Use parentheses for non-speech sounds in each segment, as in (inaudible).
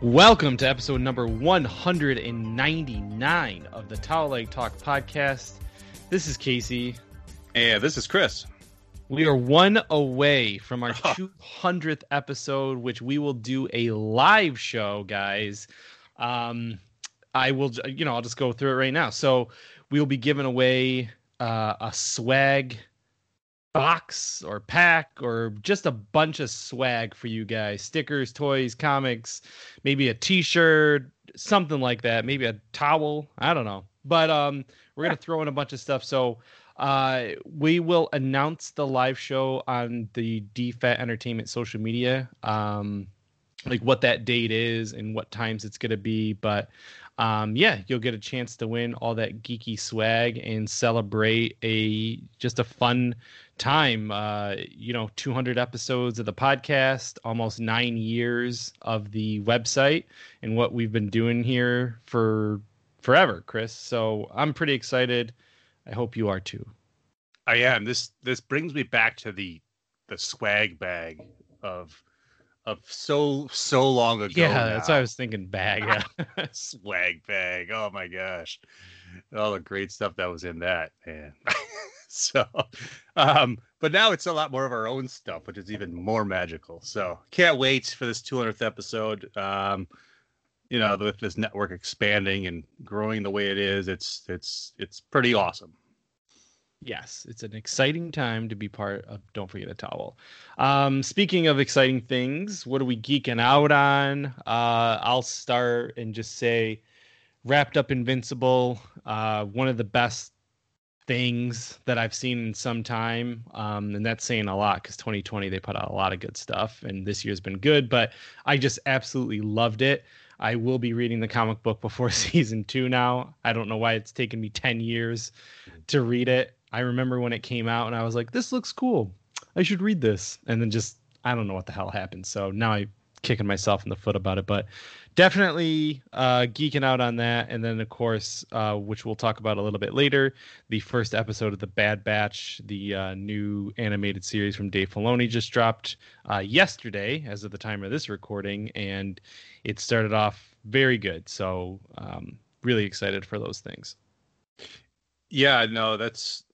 Welcome to episode number 199 of the Towel Leg Talk podcast. This is Casey. And this is Chris. We are one away from our (laughs) 200th episode, which we will do a live show, guys. Um, I will, you know, I'll just go through it right now. So we'll be giving away uh, a swag box or pack or just a bunch of swag for you guys. Stickers toys comics maybe a t-shirt something like that maybe a towel i don't know. But um we're gonna throw in a bunch of stuff. So uh we will announce the live show on the dfat entertainment social media um like what that date is and what times it's going to be. But um, yeah, you'll get a chance to win all that geeky swag and celebrate a just a fun time. Uh, you know, 200 episodes of the podcast, almost nine years of the website, and what we've been doing here for forever, Chris. So I'm pretty excited. I hope you are too. I am. This this brings me back to the the swag bag of of so so long ago. Yeah, now. that's what I was thinking. Bag, yeah. (laughs) swag bag. Oh my gosh, all the great stuff that was in that, man. (laughs) so, um, but now it's a lot more of our own stuff, which is even more magical. So, can't wait for this 200th episode. Um, you know, with this network expanding and growing the way it is, it's it's it's pretty awesome yes, it's an exciting time to be part of Don't Forget a Towel. Um, speaking of exciting things, what are we geeking out on? Uh, I'll start and just say, wrapped up Invincible, uh, one of the best things that I've seen in some time. Um, and that's saying a lot because 2020 they put out a lot of good stuff, and this year's been good. But I just absolutely loved it. I will be reading the comic book before (laughs) season two now. I don't know why it's taken me 10 years to read it. I remember when it came out and I was like, this looks cool. I should read this. And then just, I don't know what the hell happened. So now I'm kicking myself in the foot about it. But definitely uh, geeking out on that. And then, of course, uh, which we'll talk about a little bit later, the first episode of The Bad Batch, the uh, new animated series from Dave Filoni, just dropped uh, yesterday as of the time of this recording. And it started off very good. So, um, really excited for those things. Yeah, no, that's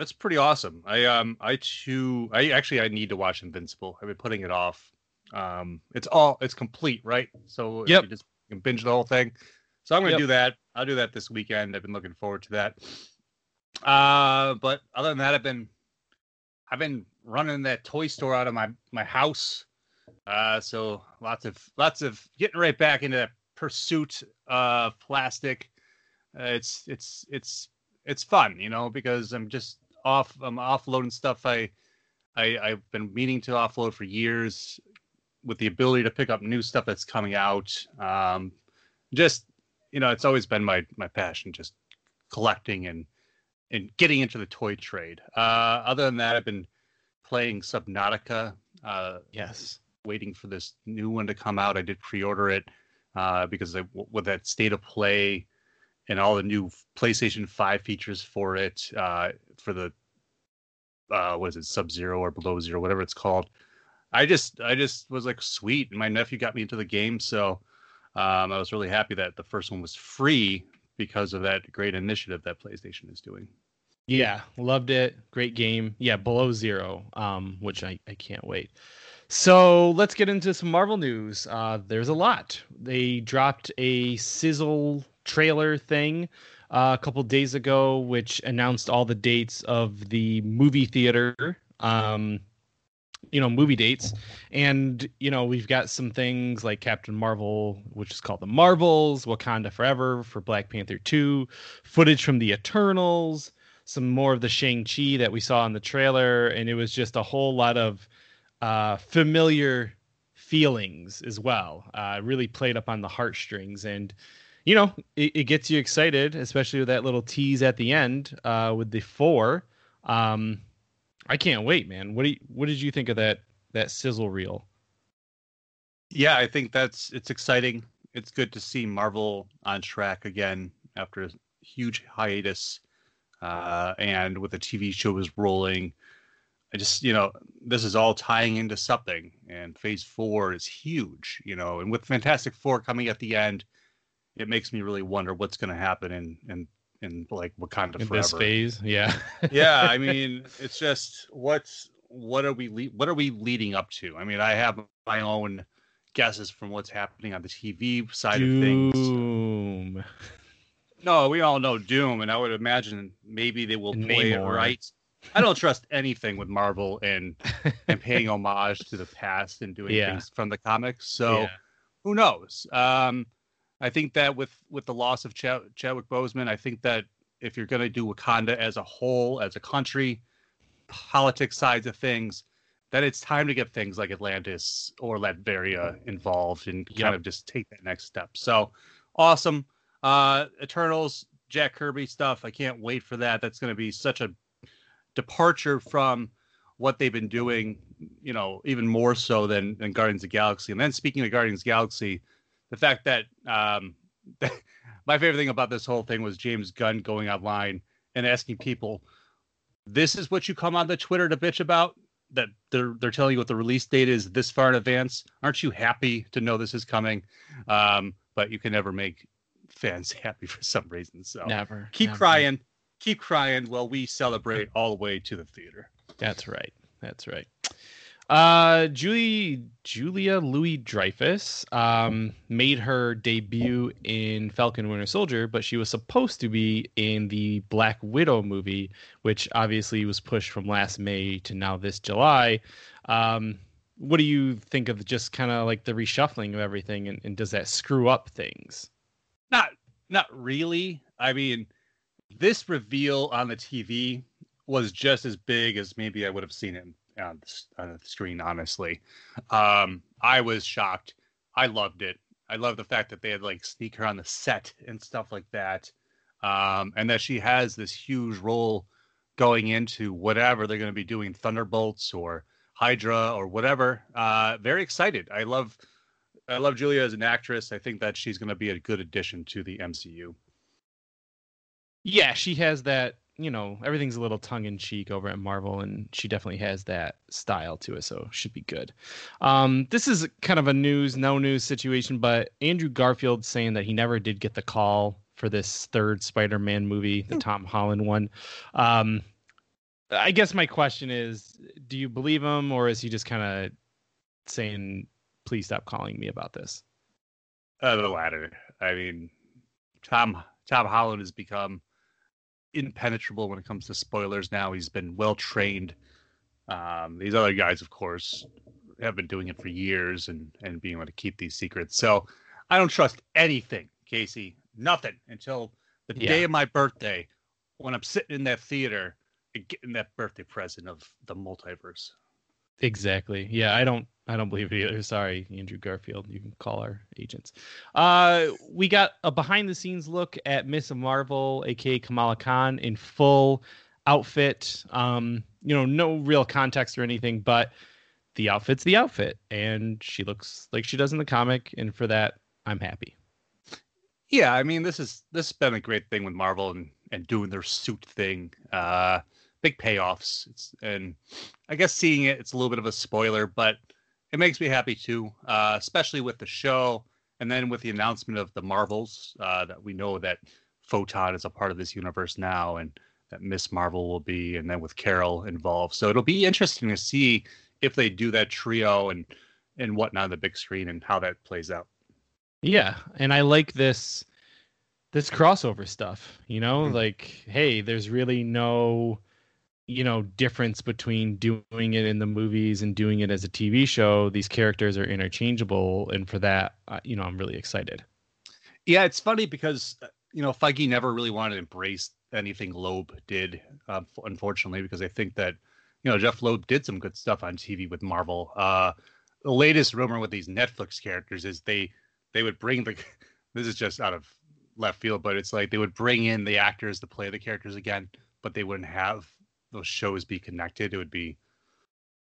that's pretty awesome. I um I too I actually I need to watch Invincible. I've been putting it off. Um it's all it's complete, right? So yep. you just you can binge the whole thing. So I'm gonna yep. do that. I'll do that this weekend. I've been looking forward to that. Uh but other than that I've been I've been running that toy store out of my my house. Uh so lots of lots of getting right back into that pursuit of plastic. Uh, it's it's it's it's fun, you know, because I'm just off I'm offloading stuff I, I I've been meaning to offload for years with the ability to pick up new stuff that's coming out. Um, just you know, it's always been my my passion, just collecting and and getting into the toy trade. Uh, other than that, I've been playing Subnautica. Uh, yes, waiting for this new one to come out. I did pre-order it uh, because I, with that state of play and all the new PlayStation 5 features for it, uh, for the uh, what is it, Sub Zero or Below Zero, whatever it's called. I just I just was like sweet. And my nephew got me into the game, so um, I was really happy that the first one was free because of that great initiative that PlayStation is doing. Yeah, loved it. Great game. Yeah, Below Zero, um, which I, I can't wait. So let's get into some Marvel news. Uh, there's a lot. They dropped a sizzle trailer thing uh, a couple days ago, which announced all the dates of the movie theater. Um, you know, movie dates, and you know we've got some things like Captain Marvel, which is called the Marvels, Wakanda Forever for Black Panther Two, footage from the Eternals, some more of the Shang Chi that we saw in the trailer, and it was just a whole lot of uh, familiar feelings as well. Uh, really played up on the heartstrings, and you know, it, it, gets you excited, especially with that little tease at the end uh, with the four. Um, I can't wait, man. What do you, what did you think of that that sizzle reel? Yeah, I think that's it's exciting. It's good to see Marvel on track again after a huge hiatus, uh, and with the TV show is rolling. I just, you know, this is all tying into something, and Phase Four is huge, you know, and with Fantastic Four coming at the end, it makes me really wonder what's going to happen in in in like Wakanda In forever. this phase, yeah. yeah, I (laughs) mean, it's just what's what are we le- what are we leading up to? I mean, I have my own guesses from what's happening on the TV side of things. Doom. No, we all know Doom, and I would imagine maybe they will play it right. I don't trust anything with Marvel and and paying homage to the past and doing (laughs) Yeah. things from the comics. So Yeah. who knows? Um, I think that with with the loss of Chad, Chadwick Boseman, I think that if you're going to do Wakanda as a whole, as a country, politics sides of things, that it's time to get things like Atlantis or Latveria involved and Yep. kind of just take that next step. So awesome. Uh, Eternals, Jack Kirby stuff. I can't wait for that. That's going to be such a departure from what they've been doing, you know, even more so than, than Guardians of the Galaxy. And then speaking of Guardians of the Galaxy, the fact that um, (laughs) my favorite thing about this whole thing was James Gunn going online and asking people, "This is what you come on the Twitter to bitch about." That they're they're telling you what the release date is this far in advance. Aren't you happy to know this is coming? Um, but you can never make fans (laughs) happy for some reason. So Never. keep never. crying, keep crying while we celebrate all the way to the theater. That's right. That's right. Uh, Julie Julia Louis Dreyfus um, made her debut in Falcon Winter Soldier, but she was supposed to be in the Black Widow movie, which obviously was pushed from last May to now this July. Um, what do you think of just kind of like the reshuffling of everything, and, and does that screw up things? Not not really. I mean, this reveal on the TV was just as big as maybe I would have seen it on the, on the screen. Honestly, um, I was shocked. I loved it. I love the fact that they had like sneak her on the set and stuff like that, um, and that she has this huge role going into whatever they're going to be doing, Thunderbolts or Hydra or whatever. Uh, very excited. I love. I love Julia as an actress. I think that she's going to be a good addition to the MCU. Yeah, she has that. You know, everything's a little tongue in cheek over at Marvel, and she definitely has that style to it, so should be good. Um, this is kind of a news, no news situation, but Andrew Garfield saying that he never did get the call for this third Spider-Man movie, the Tom Holland one. Um, I guess my question is, do you believe him, or is he just kind of saying, "Please stop calling me about this"? Uh, the latter. I mean, Tom Tom Holland has become impenetrable when it comes to spoilers. Now he's been well trained. Um, these other guys, of course, have been doing it for years and and being able to keep these secrets. So I don't trust anything, Casey. Nothing until the Yeah. day of my birthday when I'm sitting in that theater and getting that birthday present of the multiverse. Exactly. Yeah, I don't I don't believe it either. Sorry, Andrew Garfield. You can call our agents. Uh we got a behind the scenes look at Miss Marvel, aka Kamala Khan, in full outfit. Um, you know, no real context or anything, but the outfit's the outfit, and she looks like she does in the comic, and for that, I'm happy. Yeah, I mean this is this has been a great thing with Marvel and and doing their suit thing. Uh big payoffs. It's and I guess seeing it it's a little bit of a spoiler, but it makes me happy too. Uh especially with the show and then with the announcement of the Marvels, uh that we know that Photon is a part of this universe now and that Miss Marvel will be and then with Carol involved. So it'll be interesting to see if they do that trio and and whatnot on the big screen and how that plays out. Yeah, and I like this this crossover stuff, you know, Mhm. like hey, there's really no you know difference between doing it in the movies and doing it as a TV show. These characters are interchangeable and for that, you know, I'm really excited. Yeah, it's funny because uh, you know Feige never really wanted to embrace anything Loeb did, uh, unfortunately, because I think that you know Jeph Loeb did some good stuff on TV with Marvel. Uh, the latest rumor with these Netflix characters is they they would bring the (laughs) this is just out of left field, but it's like they would bring in the actors to play the characters again, but they wouldn't have those shows be connected. It would be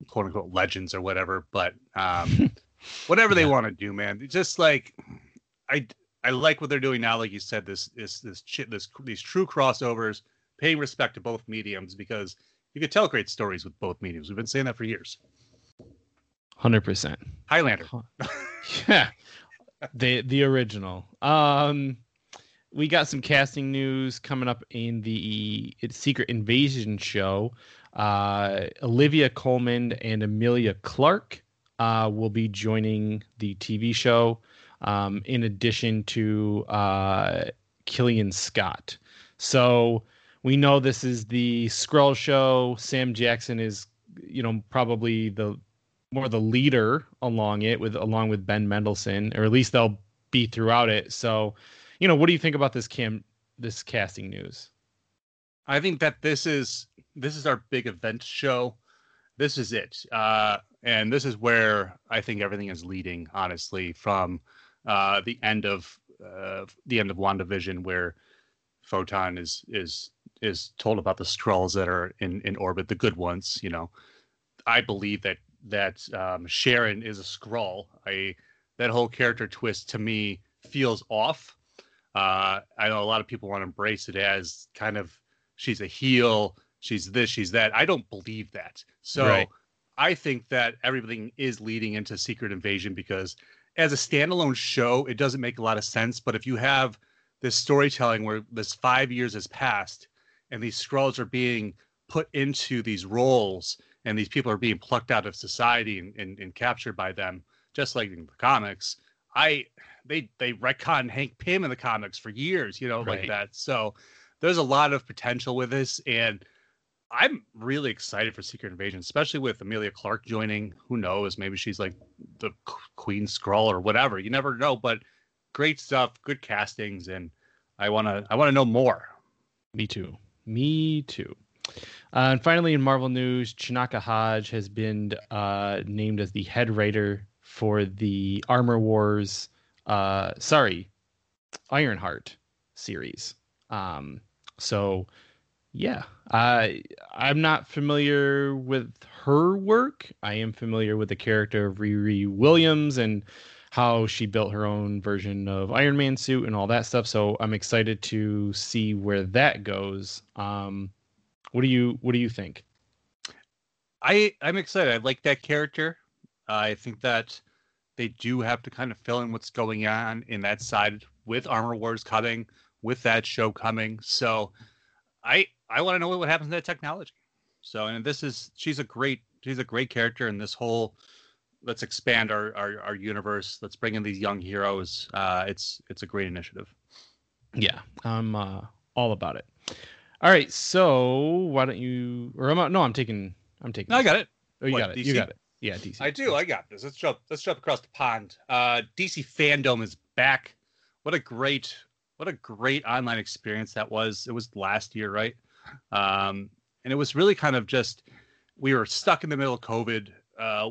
quote unquote legends or whatever. But um, (laughs) whatever they want to do, man. It's just like I I like what they're doing now. Like you said, this this this shit, this these true crossovers, paying respect to both mediums because you could tell great stories with both mediums. We've been saying that for years. Hundred percent. Highlander. (laughs) yeah, the the original. Um, we got some casting news coming up in the Secret Invasion show. Uh, Olivia Colman and Emilia Clarke uh, will be joining the TV show, um, in addition to uh, Killian Scott. So we know this is the Skrull show. Sam Jackson is, you know, probably the more the leader along it with along with Ben Mendelsohn, or at least they'll be throughout it. So, you know, what do you think about this cam this casting news? I think that this is this is our big event show. This is it, uh, and this is where I think everything is leading. Honestly, from uh, the end of uh, the end of WandaVision, where Photon is is is told about the Skrulls that are in in orbit, the good ones. You know, I believe that that um, Sharon is a Skrull. I that whole character twist to me feels off. Uh, I know a lot of people want to embrace it as kind of she's a heel, she's this, she's that. I don't believe that. So right. I think that everything is leading into Secret Invasion because as a standalone show, it doesn't make a lot of sense. But if you have this storytelling where this five years has passed and these Skrulls are being put into these roles and these people are being plucked out of society and, and, and captured by them, just like in the comics. I they they retcon Hank Pym in the comics for years, you know, right. like that. So there's a lot of potential with this, and I'm really excited for Secret Invasion, especially with Emilia Clarke joining. Who knows? Maybe she's like the Queen Skrull or whatever. You never know. But great stuff, good castings, and I wanna I wanna know more. Me too. Me too. Uh, and finally, in Marvel news, Chinaka Hodge has been uh, named as the head writer for the Armor Wars, uh, sorry, Ironheart series. Um, so, yeah, I I'm not familiar with her work. I am familiar with the character of Riri Williams and how she built her own version of Iron Man suit and all that stuff. So I'm excited to see where that goes. Um, what do you What do you think? I I'm excited. I like that character. Uh, I think that they do have to kind of fill in what's going on in that side with Armor Wars coming, with that show coming. So I I want to know what happens to that technology. So and this is she's a great she's a great character in this whole let's expand our, our, our universe. Let's bring in these young heroes. Uh, it's it's a great initiative. Yeah, I'm uh, all about it. All right, so why don't you? Or I'm no, I'm taking. I'm taking. No, I got it. Oh, you what, got it. DC? You got it. Yeah, DC. I do. I got this. Let's jump. Let's jump across the pond. Uh, DC fandom is back. What a great, what a great online experience that was. It was last year, right? Um, and it was really kind of just we were stuck in the middle of COVID. Uh,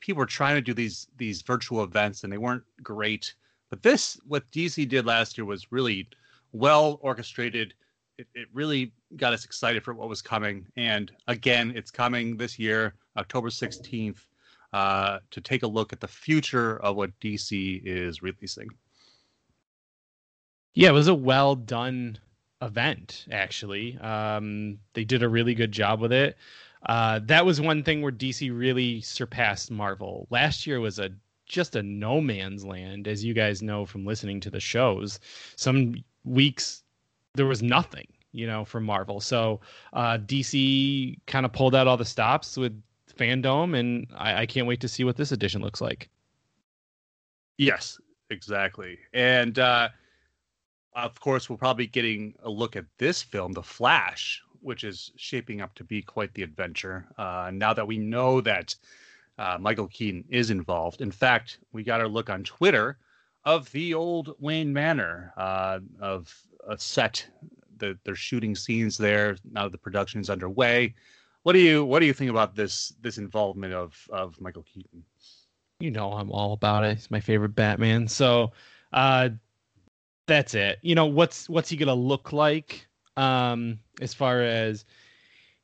people were trying to do these these virtual events, and they weren't great. But this, what DC did last year, was really well orchestrated it, it really got us excited for what was coming. And again, it's coming this year, October 16th, uh, to take a look at the future of what DC is releasing. Yeah, it was a well done event, actually. Um, they did a really good job with it. Uh, that was one thing where DC really surpassed Marvel. Last year was a just a no man's land, as you guys know from listening to the shows. Some weeks there was nothing, you know, from Marvel. So uh, DC kind of pulled out all the stops with fandom, and I, I can't wait to see what this edition looks like. Yes, exactly. And uh, of course, we'll probably getting a look at this film, The Flash, which is shaping up to be quite the adventure. Uh, now that we know that uh, Michael Keaton is involved. In fact, we got our look on Twitter of the old Wayne Manor, uh, of a set. The, they're shooting scenes there now. The production is underway. What do you What do you think about this this involvement of of Michael Keaton? You know, I'm all about it. He's my favorite Batman. So, uh, that's it. You know, what's what's he gonna look like? Um, as far as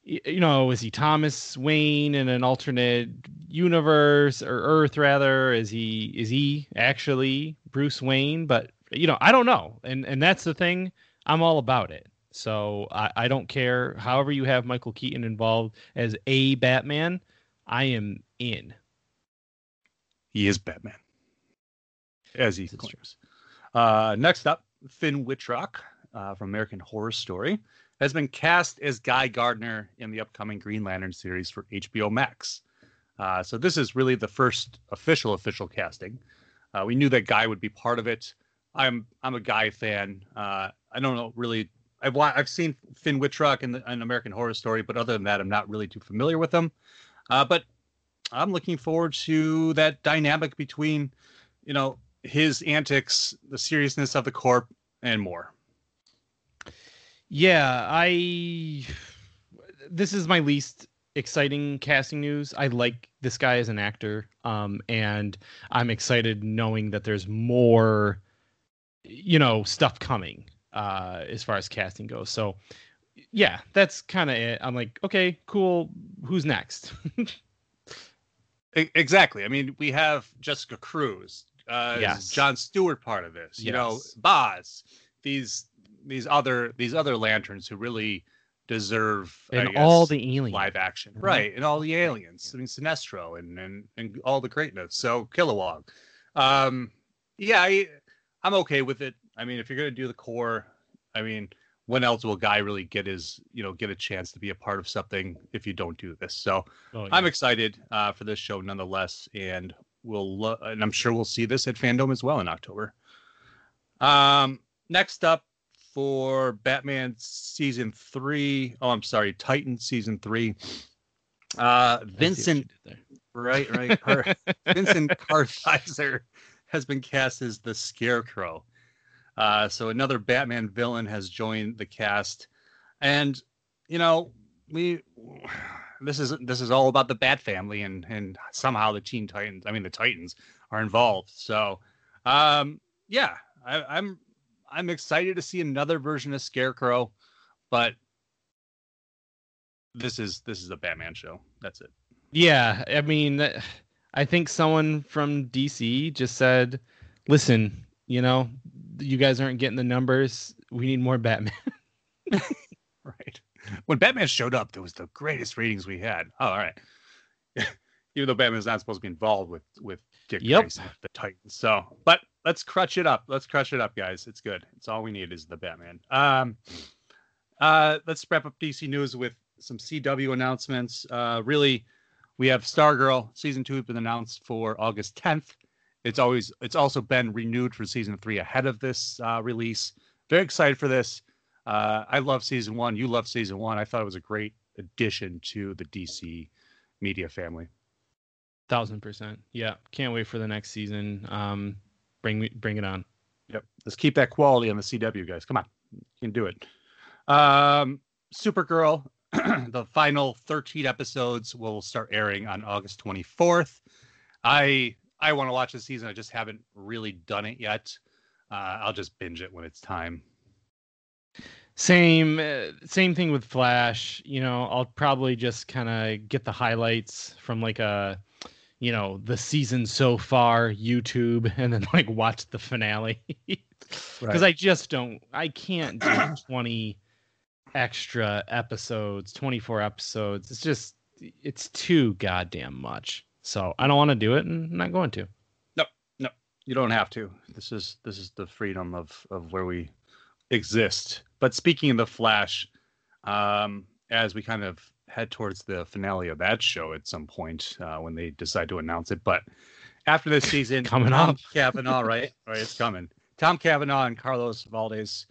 you know, is he Thomas Wayne in an alternate universe or Earth rather? Is he is he actually Bruce Wayne? But you know, I don't know, and and that's the thing. I'm all about it. So I, I don't care. However, you have Michael Keaton involved as a Batman, I am in. He is Batman, as he claims. Uh, next up, Finn Wittrock uh, from American Horror Story has been cast as Guy Gardner in the upcoming Green Lantern series for HBO Max. Uh, so this is really the first official official casting. Uh, we knew that Guy would be part of it. I'm I'm a Guy fan. Uh, I don't know really. I've I've seen Finn Wittrock in, the, in American Horror Story, but other than that, I'm not really too familiar with him. Uh, but I'm looking forward to that dynamic between, you know, his antics, the seriousness of the corp, and more. Yeah, I. This is my least exciting casting news. I like this guy as an actor, um, and I'm excited knowing that there's more, you know, stuff coming uh, as far as casting goes. So, yeah, that's kind of it. I'm like, okay, cool. Who's next? (laughs) exactly. I mean, we have Jessica Cruz. Uh, yes. John Stewart part of this. You yes. know, Boz, These these other these other lanterns who really deserve and guess, all the aliens live action mm-hmm. right and all the aliens i mean sinestro and and, and all the greatness so kilowog um yeah I, i'm okay with it i mean if you're gonna do the core i mean when else will guy really get his you know get a chance to be a part of something if you don't do this so oh, yeah. i'm excited uh, for this show nonetheless and we'll uh, and i'm sure we'll see this at fandom as well in october um next up for Batman season three. Oh, I'm sorry, Titan season three. Uh, Vincent, right, right. (laughs) Vincent Kartheiser has been cast as the Scarecrow. Uh, so another Batman villain has joined the cast, and you know we this is this is all about the Bat family, and and somehow the Teen Titans, I mean the Titans, are involved. So, um, yeah, I, I'm I'm excited to see another version of Scarecrow, but this is this is a Batman show. That's it. Yeah, I mean, I think someone from DC just said, "Listen, you know, you guys aren't getting the numbers. We need more Batman." (laughs) right. When Batman showed up, there was the greatest ratings we had. Oh, all right. (laughs) Even though Batman's not supposed to be involved with with Dick yep. Grayson, the Titans. So, but let's crush it up. Let's crush it up, guys. It's good. It's all we need is the Batman. Um, uh, let's wrap up DC news with some CW announcements. Uh, really, we have Stargirl season two has been announced for August 10th. It's always it's also been renewed for season three ahead of this uh, release. Very excited for this. Uh, I love season one. You love season one. I thought it was a great addition to the DC media family. Thousand percent. Yeah, can't wait for the next season. Um, Bring me, bring it on. Yep. Let's keep that quality on the CW guys. Come on, you can do it. Um, Supergirl, (clears throat) the final 13 episodes will start airing on August 24th. I I want to watch the season. I just haven't really done it yet. Uh, I'll just binge it when it's time. Same uh, same thing with Flash. You know, I'll probably just kind of get the highlights from like a you know the season so far YouTube (laughs) and then like watch the finale (laughs) because right. I just don't I can't do (clears throat) 20 extra episodes 24 episodes it's just it's too goddamn much so I don't want to do it and I'm not going to no no you don't have to this is this is the freedom of of where we exist but speaking of the Flash um as we kind of head towards the finale of that show at some point uh, when they decide to announce it. But after this season, (laughs) coming Tom up, Cavanagh, right? Right, it's coming. Tom Cavanagh and Carlos Valdes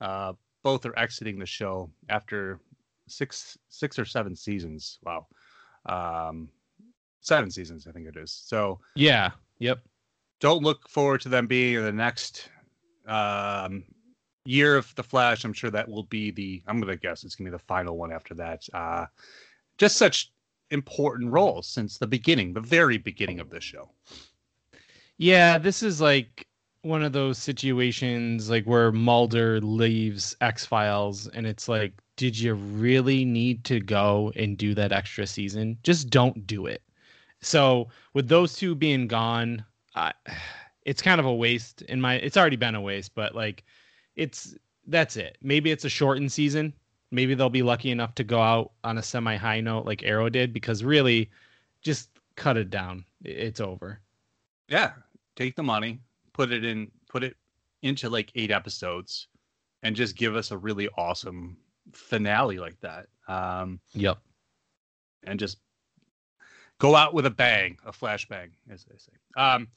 uh, both are exiting the show after six, six or seven seasons. Wow, um, seven seasons, I think it is. So yeah, yep. Don't look forward to them being the next um, year of the Flash. I'm sure that will be the. I'm gonna guess it's gonna be the final one after that. Uh, just such important roles since the beginning, the very beginning of this show. Yeah, this is like one of those situations like where Mulder leaves X Files, and it's like, did you really need to go and do that extra season? Just don't do it. So with those two being gone, I, it's kind of a waste in my. It's already been a waste, but like it's that's it. Maybe it's a shortened season. Maybe they'll be lucky enough to go out on a semi high note like Arrow did because really just cut it down. It's over. Yeah. Take the money, put it in put it into like eight episodes and just give us a really awesome finale like that. Um Yep. and just go out with a bang, a flashbang, as they say. Um,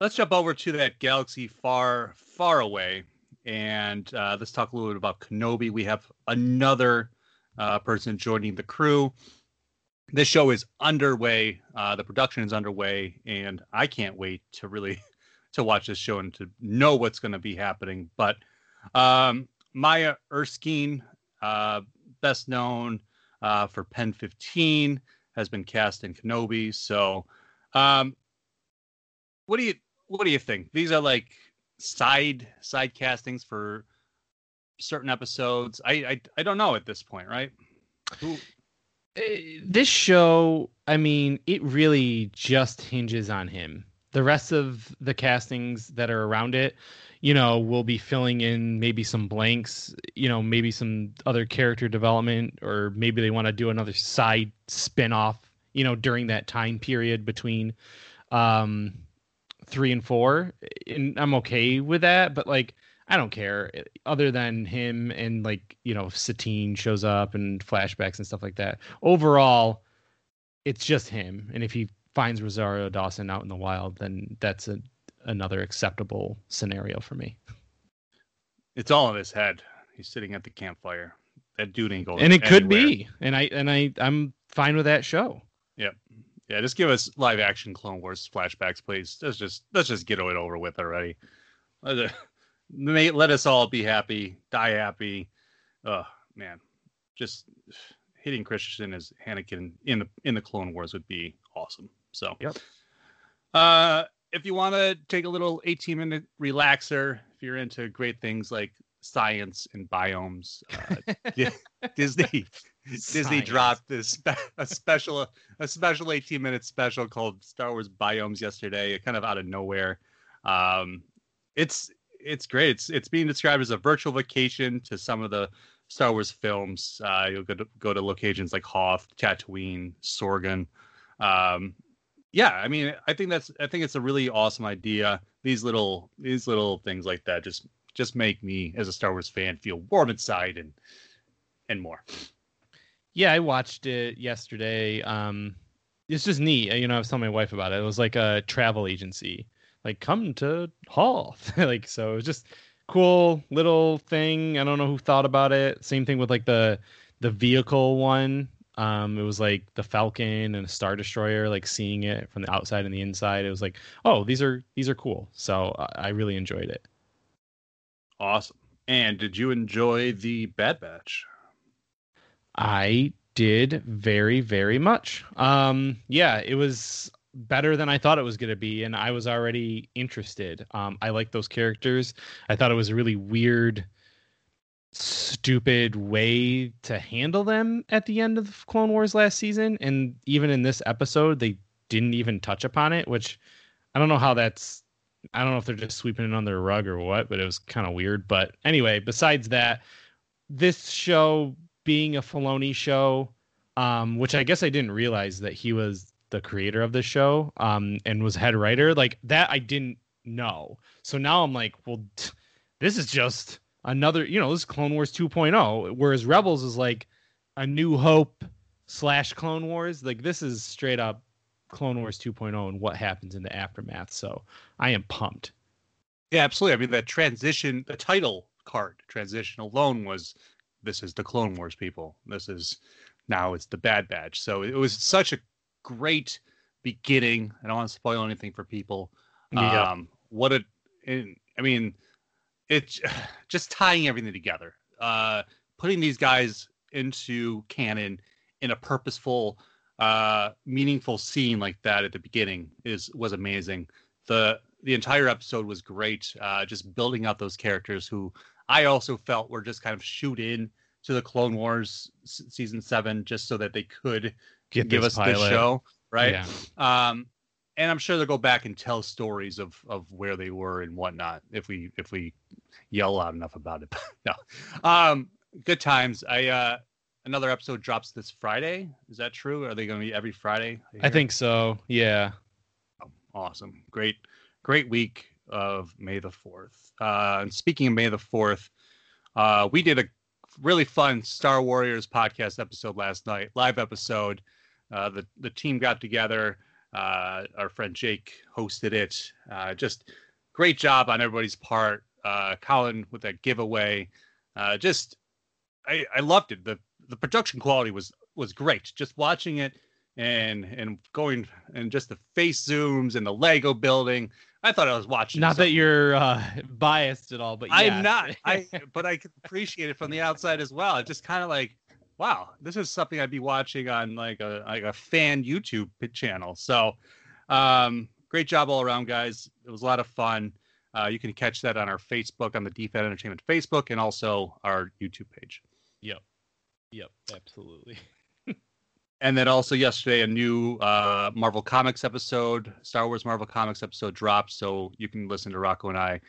let's jump over to that galaxy far, far away, and uh, let's talk a little bit about Kenobi. We have another uh, person joining the crew. This show is underway. Uh, the production is underway, and I can't wait to really to watch this show and to know what's going to be happening. But um, Maya Erskine, uh, best known uh, for Pen 15, has been cast in Kenobi. So, um, what do you what do you think? These are like side side castings for certain episodes. I I, I don't know at this point, right? Who, Uh, This show, I mean, it really just hinges on him. The rest of the castings that are around it, you know, will be filling in maybe some blanks, you know, maybe some other character development, or maybe they want to do another side spin off, you know, during that time period between um, three and four. And I'm okay with that, but like, I don't care other than him and like, you know, Satine shows up and flashbacks and stuff like that. Overall, it's just him. And if he finds Rosario Dawson out in the wild, then that's a, another acceptable scenario for me. it's all in his head. He's sitting at the campfire. That dude ain't going. and it could be. And I and I I'm fine with that show. Yep. Yeah, just give us live action Clone Wars flashbacks, please. Let's just let's just get it over with already. Let, (laughs) let us all be happy, die happy. Oh man, just (sighs) Hayden Christensen as Anakin in the in the Clone Wars would be awesome. So, Yep. Uh, if you want to take a little 18 minute relaxer, if you're into great things like science and biomes, uh, (laughs) Di- Disney Disney dropped this spe- a special a special 18 minute special called Star Wars Biomes yesterday, kind of out of nowhere. Um, it's it's great. It's it's being described as a virtual vacation to some of the Star Wars films. Uh, you'll go to, go to locations like Hoth, Tatooine, Sorgan. Um, yeah, I mean, I think that's I think it's a really awesome idea. These little these little things like that just just make me as a Star Wars fan feel warm inside and and more. Yeah, I watched it yesterday. Um, it's just neat. You know, I was telling my wife about it. It was like a travel agency, like come to Hoth. (laughs) like so, it was just cool little thing. I don't know who thought about it. Same thing with like the the vehicle one. Um, it was like the Falcon and a Star Destroyer. Like seeing it from the outside and the inside, it was like, oh, these are these are cool. So I, I really enjoyed it. Awesome. And did you enjoy the Bad Batch? I did very, very much. Um, yeah, it was better than I thought it was going to be, and I was already interested. Um, I like those characters. I thought it was a really weird, stupid way to handle them at the end of Clone Wars last season, and even in this episode, they didn't even touch upon it, which I don't know how that's. I don't know if they're just sweeping it under the rug or what, but it was kind of weird. But anyway, besides that, this show being a Filoni show, um, which I guess I didn't realize that he was the creator of the show um, and was head writer. Like that, I didn't know. So now I'm like, well, t- this is just another, you know, this is Clone Wars 2.0, whereas Rebels is like a New Hope slash Clone Wars. Like this is straight up Clone Wars 2.0 and what happens in the aftermath. So I am pumped. Yeah, absolutely. I mean, the transition, the title card transition alone was this is the Clone Wars people. This is now it's the Bad Batch. So it was such a great beginning. I don't want to spoil anything for people. Yeah. Um, what a, I mean, it's (sighs) just tying everything together, uh, putting these guys into canon in a purposeful, uh, meaningful scene like that at the beginning is was amazing. The the entire episode was great. Uh, just building out those characters who I also felt were just kind of shoot in to the Clone Wars s- season seven, just so that they could Get give this us this pilot. show, right? Yeah. Um, and I'm sure they'll go back and tell stories of of where they were and whatnot if we if we yell loud enough about it. (laughs) no, um, good times. I uh, another episode drops this Friday. Is that true? Are they going to be every Friday? I, I think so. Yeah. Oh, awesome. Great, great week of May the Fourth. Uh, and speaking of May the Fourth, uh, we did a really fun Star Warriors podcast episode last night, live episode. Uh, the the team got together. Uh, our friend Jake hosted it. Uh, just great job on everybody's part. Uh, Colin with that giveaway. Uh, just I, I loved it. the The production quality was was great. Just watching it and and going and just the face zooms and the Lego building. I thought I was watching. Not something. that you're uh, biased at all, but I'm not. I (laughs) but I appreciate it from the outside as well. It's just kind of like wow, this is something I'd be watching on like a like a fan YouTube channel. So, um, great job all around, guys. It was a lot of fun. Uh, you can catch that on our Facebook, on the DFAT Entertainment Facebook, and also our YouTube page. Yep. Yep. Absolutely. (laughs) and then also yesterday, a new uh, Marvel Comics episode, Star Wars Marvel Comics episode dropped, so you can listen to Rocco and I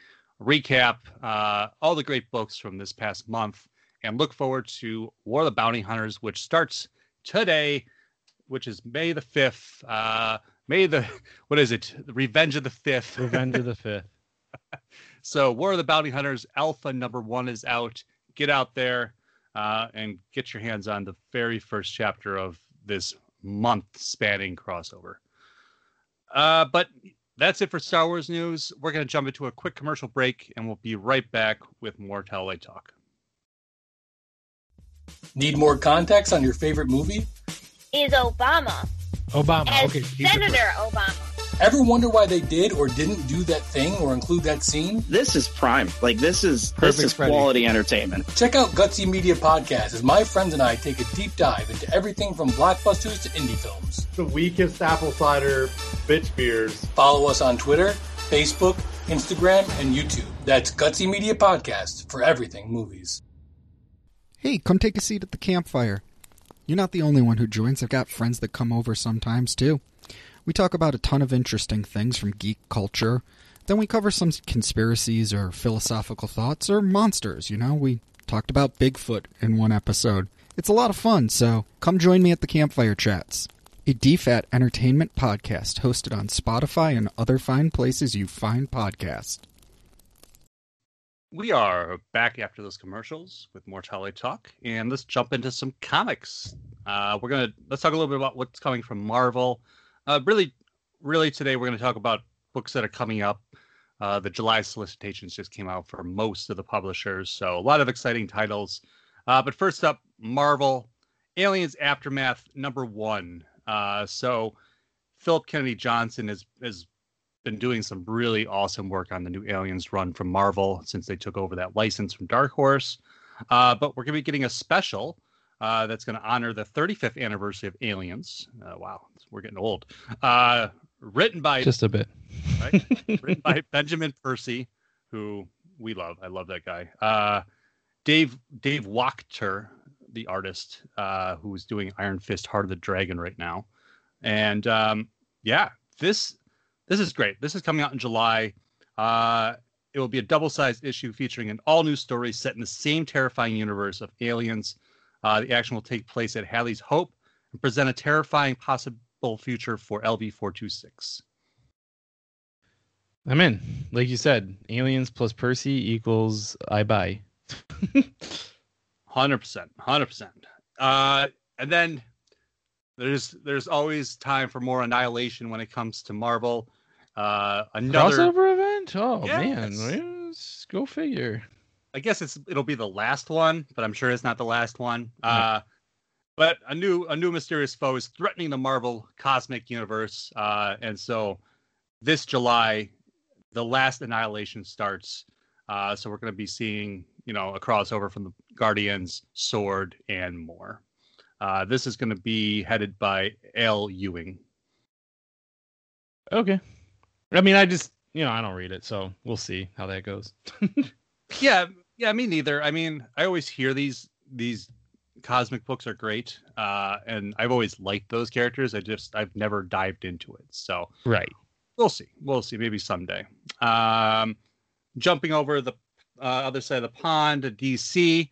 recap uh, all the great books from this past month and look forward to War of the Bounty Hunters, which starts today, which is May the 5th. Uh, May the, (laughs) what is it? Revenge of the 5th. (laughs) Revenge of the 5th. (laughs) so, War of the Bounty Hunters Alpha number one is out. Get out there uh, and get your hands on the very first chapter of this month spanning crossover. Uh, but that's it for Star Wars news. We're going to jump into a quick commercial break and we'll be right back with more Towel Talk. Need more context on your favorite movie? Is Obama. Obama, As okay. Senator Obama. Ever wonder why they did or didn't do that thing or include that scene? This is prime. Like this is Perfect this is Freddy. quality entertainment. Check out Gutsy Media Podcast as my friends and I take a deep dive into everything from blockbusters to indie films. The weakest apple cider bitch beers. Follow us on Twitter, Facebook, Instagram, and YouTube. That's Gutsy Media Podcast for everything movies. Hey, come take a seat at the campfire. You're not the only one who joins. I've got friends that come over sometimes, too. We talk about a ton of interesting things from geek culture. Then we cover some conspiracies or philosophical thoughts or monsters, you know? We talked about Bigfoot in one episode. It's a lot of fun, so come join me at the Campfire Chats, a DFAT entertainment podcast hosted on Spotify and other fine places you find podcasts. We are back after those commercials with more Towel Talk, and let's jump into some comics. Uh, we're gonna let's talk a little bit about what's coming from Marvel. Uh, really, really today we're gonna talk about books that are coming up. Uh, the July solicitations just came out for most of the publishers, so a lot of exciting titles. Uh, but first up, Marvel Aliens Aftermath number one. Uh, so Philip Kennedy Johnson is is been doing some really awesome work on the new Aliens run from Marvel since they took over that license from Dark Horse. Uh, but we're going to be getting a special uh, that's going to honor the 35th anniversary of Aliens. Uh, wow, we're getting old. Uh, written by just a bit, right? (laughs) written by Benjamin Percy, who we love. I love that guy. Uh, Dave Dave Wachter, the artist, uh, who's doing Iron Fist: Heart of the Dragon right now, and um, yeah, this this is great. This is coming out in July. Uh, it will be a double-sized issue featuring an all-new story set in the same terrifying universe of aliens. Uh, the action will take place at Halley's Hope and present a terrifying possible future for LV426. I'm in. Like you said, aliens plus Percy equals I buy. (laughs) Hundred percent, hundred percent. Uh, and then there's there's always time for more annihilation when it comes to Marvel. Uh, another crossover event. Oh yes. man, Let's go figure. I guess it's it'll be the last one, but I'm sure it's not the last one. Uh, but a new a new mysterious foe is threatening the Marvel cosmic universe, uh, and so this July, the last annihilation starts. Uh, so we're going to be seeing you know a crossover from the Guardians, Sword, and more. Uh, this is going to be headed by Al Ewing. Okay. I mean, I just, you know, I don't read it, so we'll see how that goes. (laughs) yeah, yeah, me neither. I mean, I always hear these these cosmic books are great, uh, and I've always liked those characters. I just I've never dived into it, so right. We'll see. We'll see. Maybe someday. Um, jumping over the uh, other side of the pond to DC.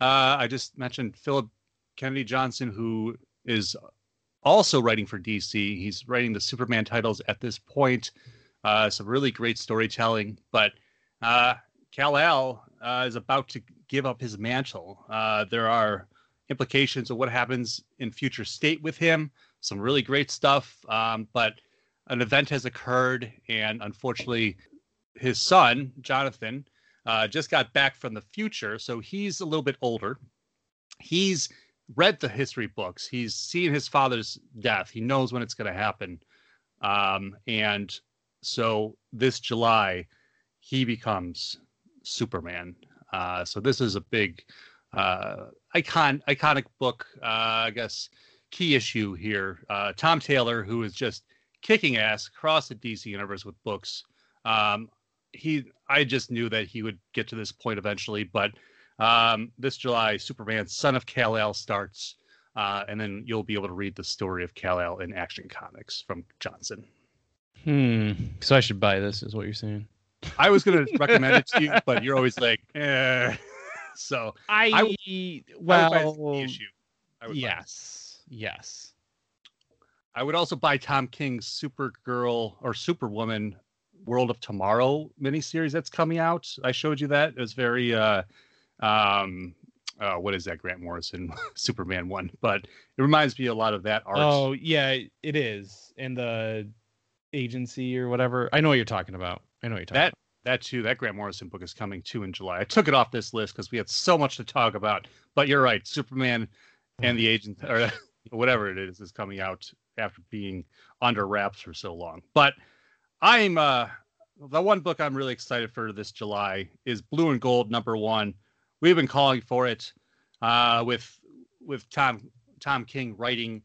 Uh, I just mentioned Philip Kennedy Johnson, who is also writing for DC. He's writing the Superman titles at this point. Uh, some really great storytelling, but uh, Kal-El uh, is about to give up his mantle. Uh, there are implications of what happens in future state with him. Some really great stuff, um, but an event has occurred, and unfortunately, his son Jonathan uh, just got back from the future, so he's a little bit older. He's read the history books. He's seen his father's death. He knows when it's going to happen, um, and so this July, he becomes Superman. Uh, so this is a big uh, icon iconic book. Uh, I guess key issue here. Uh, Tom Taylor, who is just kicking ass across the DC universe with books. Um, he, I just knew that he would get to this point eventually. But um, this July, Superman, Son of Kal El starts, uh, and then you'll be able to read the story of Kal El in Action Comics from Johnson. Hmm. So I should buy this, is what you're saying? I was going (laughs) to recommend it to you, but you're always like, eh. (laughs) So I, I well, I issue. yes, yes. I would also buy Tom King's Supergirl or Superwoman World of Tomorrow miniseries that's coming out. I showed you that. It was very uh um uh, what is that Grant Morrison (laughs) Superman one? But it reminds me a lot of that art. Oh yeah, it is. And the agency or whatever. I know what you're talking about. I know what you're talking that, about. That too. That Grant Morrison book is coming too in July. I took it off this list because we had so much to talk about. But you're right. Superman and the agent (laughs) or whatever it is is coming out after being under wraps for so long. But I'm uh the one book I'm really excited for this July is Blue and Gold number one. We've been calling for it uh, with with Tom Tom King writing,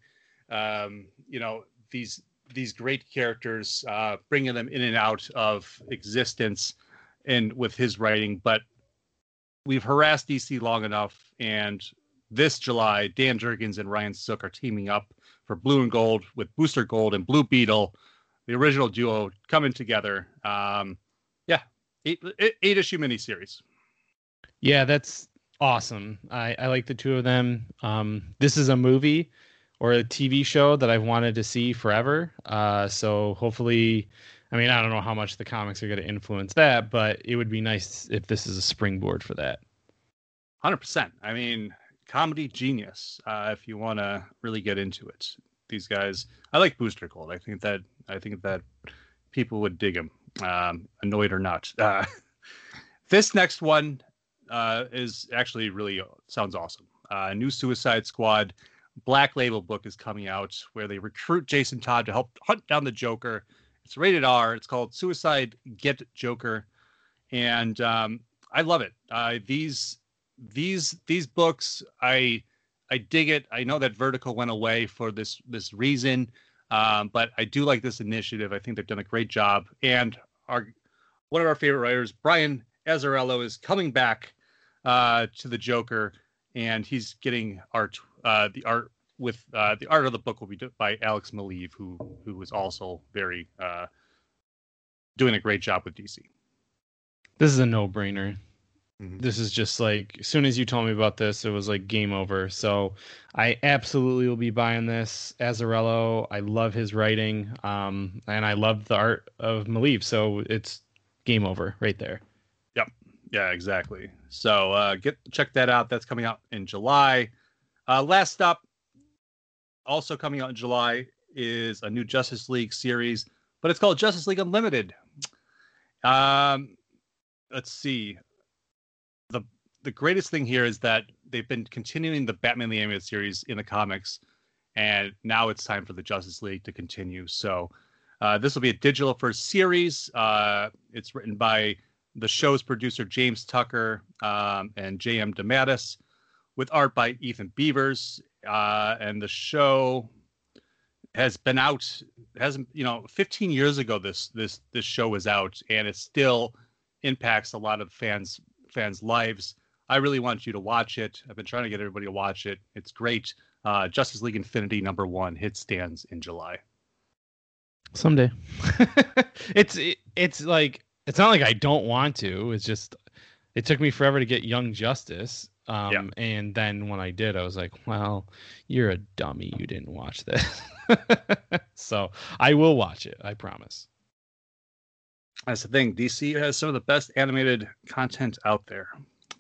um, you know these these great characters, uh, bringing them in and out of existence, and with his writing. But we've harassed DC long enough, and this July, Dan Jurgens and Ryan Sook are teaming up for Blue and Gold with Booster Gold and Blue Beetle the original duo coming together. Um, yeah, eight, eight issue miniseries. Yeah, that's awesome. I, I like the two of them. Um, this is a movie or a TV show that I've wanted to see forever. Uh, so hopefully, I mean, I don't know how much the comics are going to influence that, but it would be nice if this is a springboard for that. Hundred percent. I mean, comedy genius. Uh, if you want to really get into it, these guys. I like Booster Gold. I think that I think that people would dig him, um, annoyed or not. Uh, (laughs) this next one uh, is actually really uh, sounds awesome. Uh, new Suicide Squad Black Label book is coming out where they recruit Jason Todd to help hunt down the Joker. It's rated R. It's called Suicide Get Joker, and um, I love it. Uh, these these these books I I dig it. I know that Vertigo went away for this this reason. Um, but I do like this initiative. I think they've done a great job. And our one of our favorite writers, Brian Azzarello, is coming back uh, to the Joker, and he's getting art. Uh, the art with uh, the art of the book will be by Alex Maleev, who who is also very uh, doing a great job with DC. This is a no brainer. Mm-hmm. This is just like as soon as you told me about this, it was like game over. So I absolutely will be buying this. Azzarello, I love his writing, um, and I love the art of Maleev. So it's game over right there. Yeah, exactly. So uh, get check that out. That's coming out in July. Uh, last up, also coming out in July, is a new Justice League series, but it's called Justice League Unlimited. Um, let's see the greatest thing here is that they've been continuing the Batman the Animated Series in the comics, and now it's time for the Justice League to continue. So uh, this will be a digital first series. Uh, it's written by the show's producer James Tucker um, and J.M. DeMatteis, with art by Ethan Beavers. Uh, and the show has been out hasn't you know 15 years ago this this this show was out and it still impacts a lot of fans fans lives I really want you to watch it. I've been trying to get everybody to watch it. It's great. Uh, Justice League Infinity number one hit stands in July. Someday. (laughs) it's it, it's like it's not like I don't want to. It's just it took me forever to get Young Justice. Um, yeah. and then when I did, I was like, "Well, you're a dummy. You didn't watch this." (laughs) so I will watch it. I promise. That's the thing. DC has some of the best animated content out there.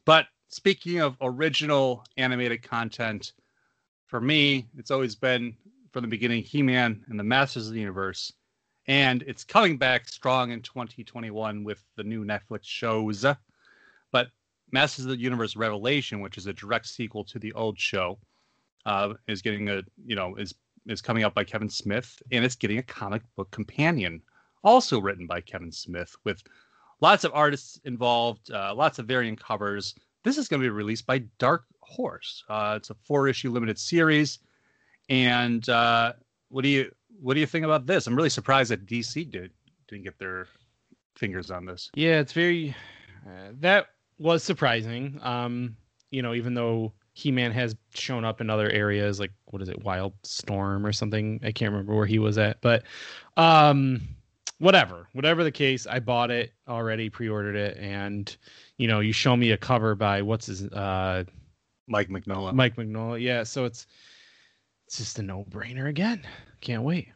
But speaking of original animated content, for me, it's always been from the beginning He-Man and the Masters of the Universe and it's coming back strong in 2021 with the new Netflix shows. But Masters of the Universe Revelation, which is a direct sequel to the old show, uh, is getting a you know is is coming out by Kevin Smith, and it's getting a comic book companion, also written by Kevin Smith, with lots of artists involved, uh, lots of variant covers. This is going to be released by Dark Horse. Uh, it's a four issue limited series, and uh, what do you what do you think about this? I'm really surprised that DC did didn't get their fingers on this. Yeah, it's very uh, that was surprising. Um, you know, even though He-Man has shown up in other areas like what is it, Wild Storm or something. I can't remember where he was at, but um whatever. Whatever the case, I bought it already, pre-ordered it and you know, you show me a cover by what's his uh Mike Mignola. Mike Mignola. Yeah, so it's it's just a no-brainer again. Can't wait.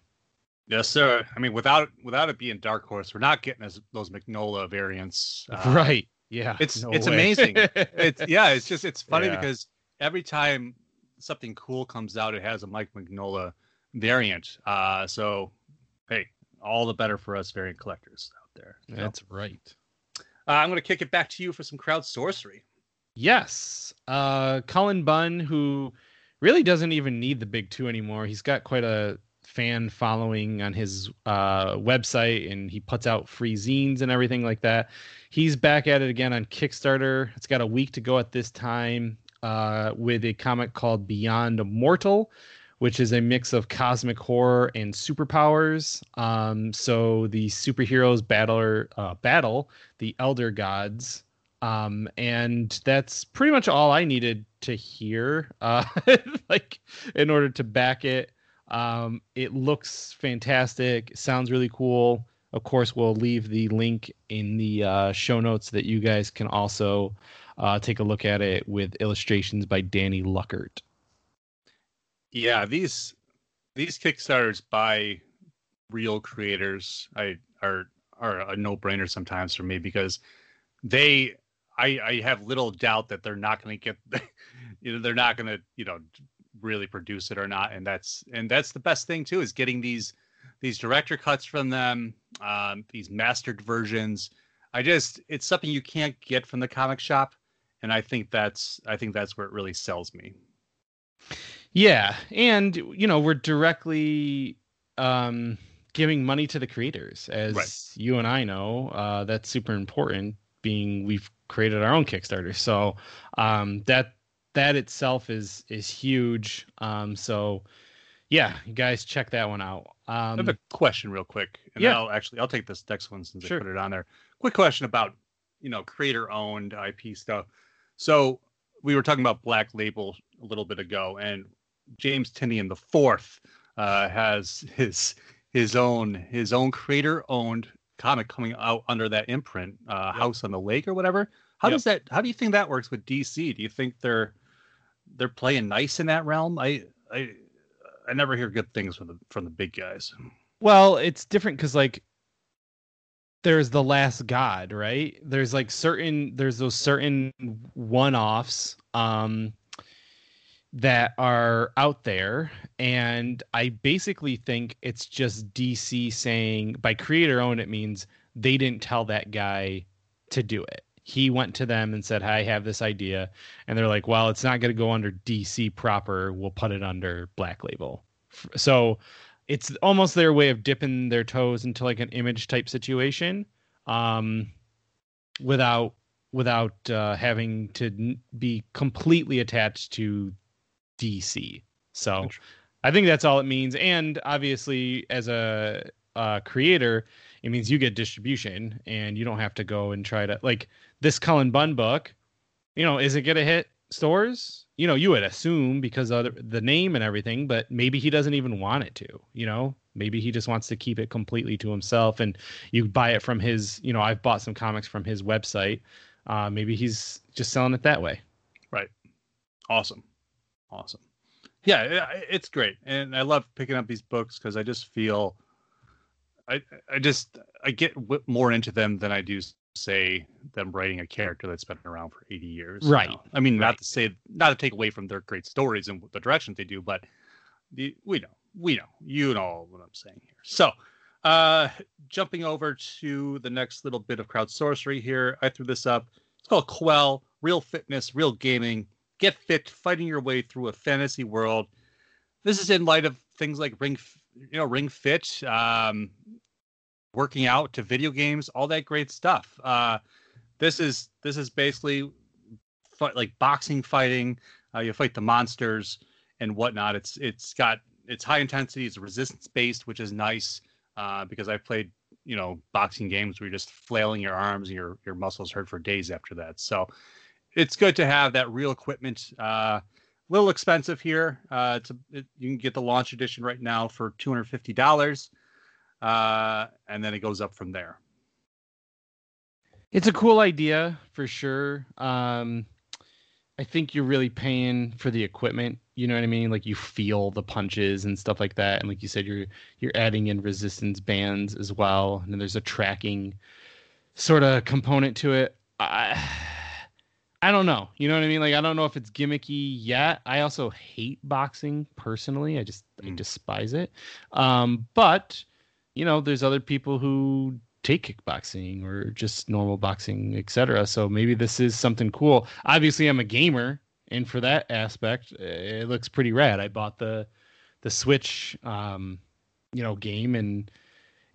Yes, sir. I mean, without without it being Dark Horse, we're not getting as, those Mignola variants. Uh, right. Yeah. It's no it's way. amazing. it's (laughs) yeah. It's just it's funny yeah. because every time something cool comes out, it has a Mike Mignola variant. Uh, so hey, all the better for us variant collectors out there. That's right. Uh, I'm going to kick it back to you for some crowd sorcery. Yes. Uh, Cullen Bunn, who really doesn't even need the big two anymore. He's got quite a fan following on his uh, website and he puts out free zines and everything like that. He's back at it again on Kickstarter. It's got a week to go at this time uh, with a comic called Beyond Immortal, which is a mix of cosmic horror and superpowers. Um, so the superheroes battle uh, battle the elder gods um and that's pretty much all i needed to hear uh (laughs) like in order to back it. Um it looks fantastic. Sounds really cool. Of course we'll leave the link in the uh, show notes that you guys can also uh, take a look at it with illustrations by danny luckert. Yeah these these kickstarters by real creators i are are a no-brainer sometimes for me because they I, I have little doubt that they're not going to get, (laughs) you know, they're not going to, you know, really produce it or not. And that's and that's the best thing too is getting these these director cuts from them, um, these mastered versions. I just it's something you can't get from the comic shop, and I think that's I think that's where it really sells me. Yeah, and you know we're directly um, giving money to the creators, as right. you and I know. Uh, that's super important. Being we've created our own Kickstarter. So um, that that itself is is huge. Um, so yeah, you guys check that one out. Um, I have a question real quick, and yeah. I'll actually I'll take this next one since sure. I put it on there. Quick question about you know creator owned IP stuff. So we were talking about Black Label a little bit ago, and James Tynion the fourth uh, has his his own his own creator owned comic coming out under that imprint, uh. House on the Lake or whatever. How does that? How do you think that works with DC? Do you think they're they're playing nice in that realm? I I I never hear good things from the from the big guys. Well, it's different because like there's the last god, right? There's like certain there's those certain one offs. Um that are out there and i basically think it's just dc saying by creator own it means they didn't tell that guy to do it. He went to them and said i have this idea and they're like well it's not going to go under dc proper. We'll put it under black label. So it's almost their way of dipping their toes into like an image type situation um without without uh, having to be completely attached to DC. So I think that's all it means. And obviously, as a, a creator, it means you get distribution and you don't have to go and try to like this Cullen Bunn book. you know, is it gonna hit stores? You know, you would assume because of the name and everything, but maybe he doesn't even want it to. You know, maybe he just wants to keep it completely to himself, and you buy it from his. You know, I've bought some comics from his website. Uh, maybe he's just selling it that way. Right. Awesome. Awesome. Yeah, it's great, and I love picking up these books because I just feel, I I just I get more into them than I do say them writing a character that's been around for 80 years. Right. Know? I mean, right. not to say, not to take away from their great stories and the directions they do, but the we know, we know, you know what I'm saying here. So, uh, jumping over to the next little bit of crowd sorcery here, I threw this up. It's called Quell, Real Fitness, Real Gaming. Get fit, fighting your way through a fantasy world. This is in light of things like Ring, you know, Ring Fit, um, working out to video games, all that great stuff. Uh, this is this is basically fight, like boxing fighting. Uh, you fight the monsters and whatnot. It's it's got it's high intensity. It's resistance based, which is nice uh, because I've played you know boxing games where you're just flailing your arms and your your muscles hurt for days after that. So it's good to have that real equipment. Uh, a little expensive here. Uh, it's a, it, you can get the launch edition right now for two hundred fifty dollars uh, and then it goes up from there. It's a cool idea for sure. Um, I think you're really paying for the equipment. You know what I mean? Like you feel the punches and stuff like that, and like you said, you're you're adding in resistance bands as well, and then there's a tracking sort of component to it. I I don't know. You know what I mean? Like I don't know if it's gimmicky yet. I also hate boxing personally. I just mm. I despise it. Um, but you know, there's other people who take kickboxing or just normal boxing, etc. So maybe this is something cool. Obviously, I'm a gamer, and for that aspect, it looks pretty rad. I bought the the Switch, um, you know, game, and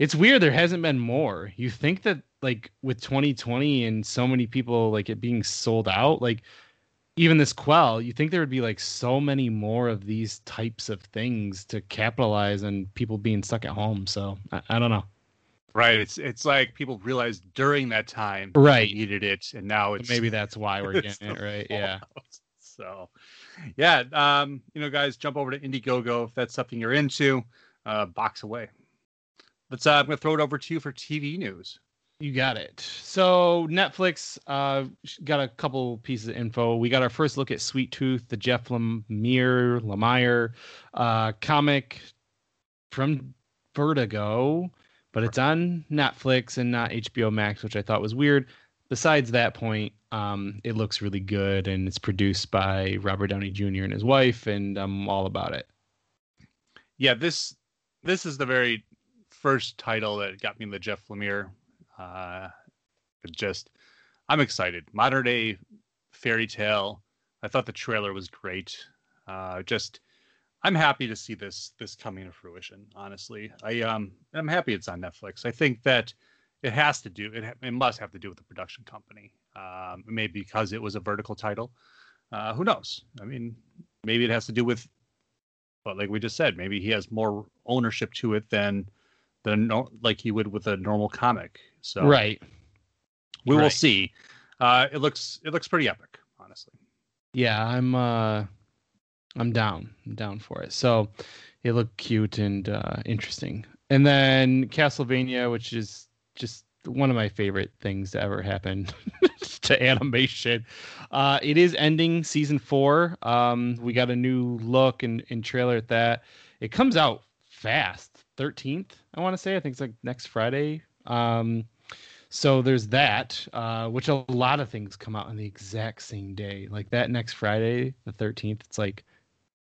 it's weird. There hasn't been more. You think that like with 2020 and so many people like it being sold out, like even this quell you think there would be like so many more of these types of things to capitalize on people being stuck at home so i, I don't know. Right it's it's like people realized during that time right. needed it and now it's maybe that's why (laughs) we're getting it right? yeah. So yeah um you know guys jump over to indiegogo if that's something you're into. Uh box away let's uh i'm gonna throw it over to you for tv news you got it. So Netflix uh, got a couple pieces of info. We got our first look at Sweet Tooth, the Jeff Lemire Lemire uh, comic from Vertigo, but it's on Netflix and not HBO Max, which I thought was weird. Besides that point, um, it looks really good and it's produced by Robert Downey Jr. and his wife, and I'm all about it. Yeah, this this is the very first title that got me in the Jeff Lemire uh, just, I'm excited. Modern day fairy tale. I thought the trailer was great. Uh, just, I'm happy to see this this coming to fruition. Honestly, I um, I'm happy it's on Netflix. I think that it has to do it. It must have to do with the production company. Um, maybe because it was a Vertigo title. Uh, who knows? I mean, maybe it has to do with, but like we just said, maybe he has more ownership to it than than like he would with a normal comic. So right, we right. will see. Uh, it looks it looks pretty epic, honestly. Yeah, I'm uh, I'm down. I'm down for it. So it looked cute and uh, interesting. And then Castlevania, which is just one of my favorite things to ever happen (laughs) to animation. Uh, it is ending season four. Um, we got a new look and, and trailer at that. It comes out fast. 13th, I want to say. I think it's like next Friday. Um, so there's that, uh, which a lot of things come out on the exact same day. Like that next Friday, the 13th, it's like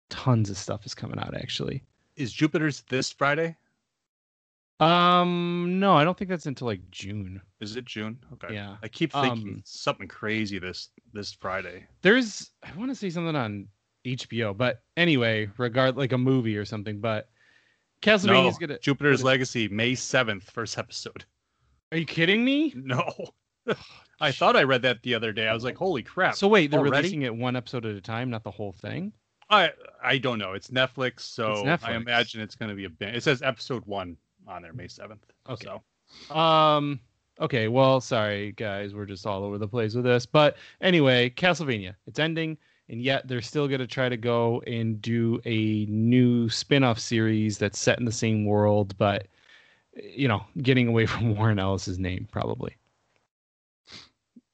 tons of stuff is coming out actually. Is Jupiter's this Friday? Um, no, I don't think that's until like June. Is it June? Okay. Yeah. I keep thinking um, something crazy this this Friday. There's I want to see something on HBO, but anyway, regard like a movie or something, but Castlevania's no, gonna Jupiter's Legacy, May seventh, first episode. Are you kidding me? (laughs) No. (laughs) I thought I read that the other day. I was like, "Holy crap!" So wait, they're already? releasing it one episode at a time, not the whole thing. I I don't know. It's Netflix, so it's Netflix. I imagine it's going to be a bit. It says episode one on there, May seventh. Okay. So. Um, Okay, well, sorry guys, we're just all over the place with this. But anyway, Castlevania, it's ending, and yet they're still going to try to go and do a new spin-off series that's set in the same world, but you know, getting away (laughs) from Warren Ellis's name probably.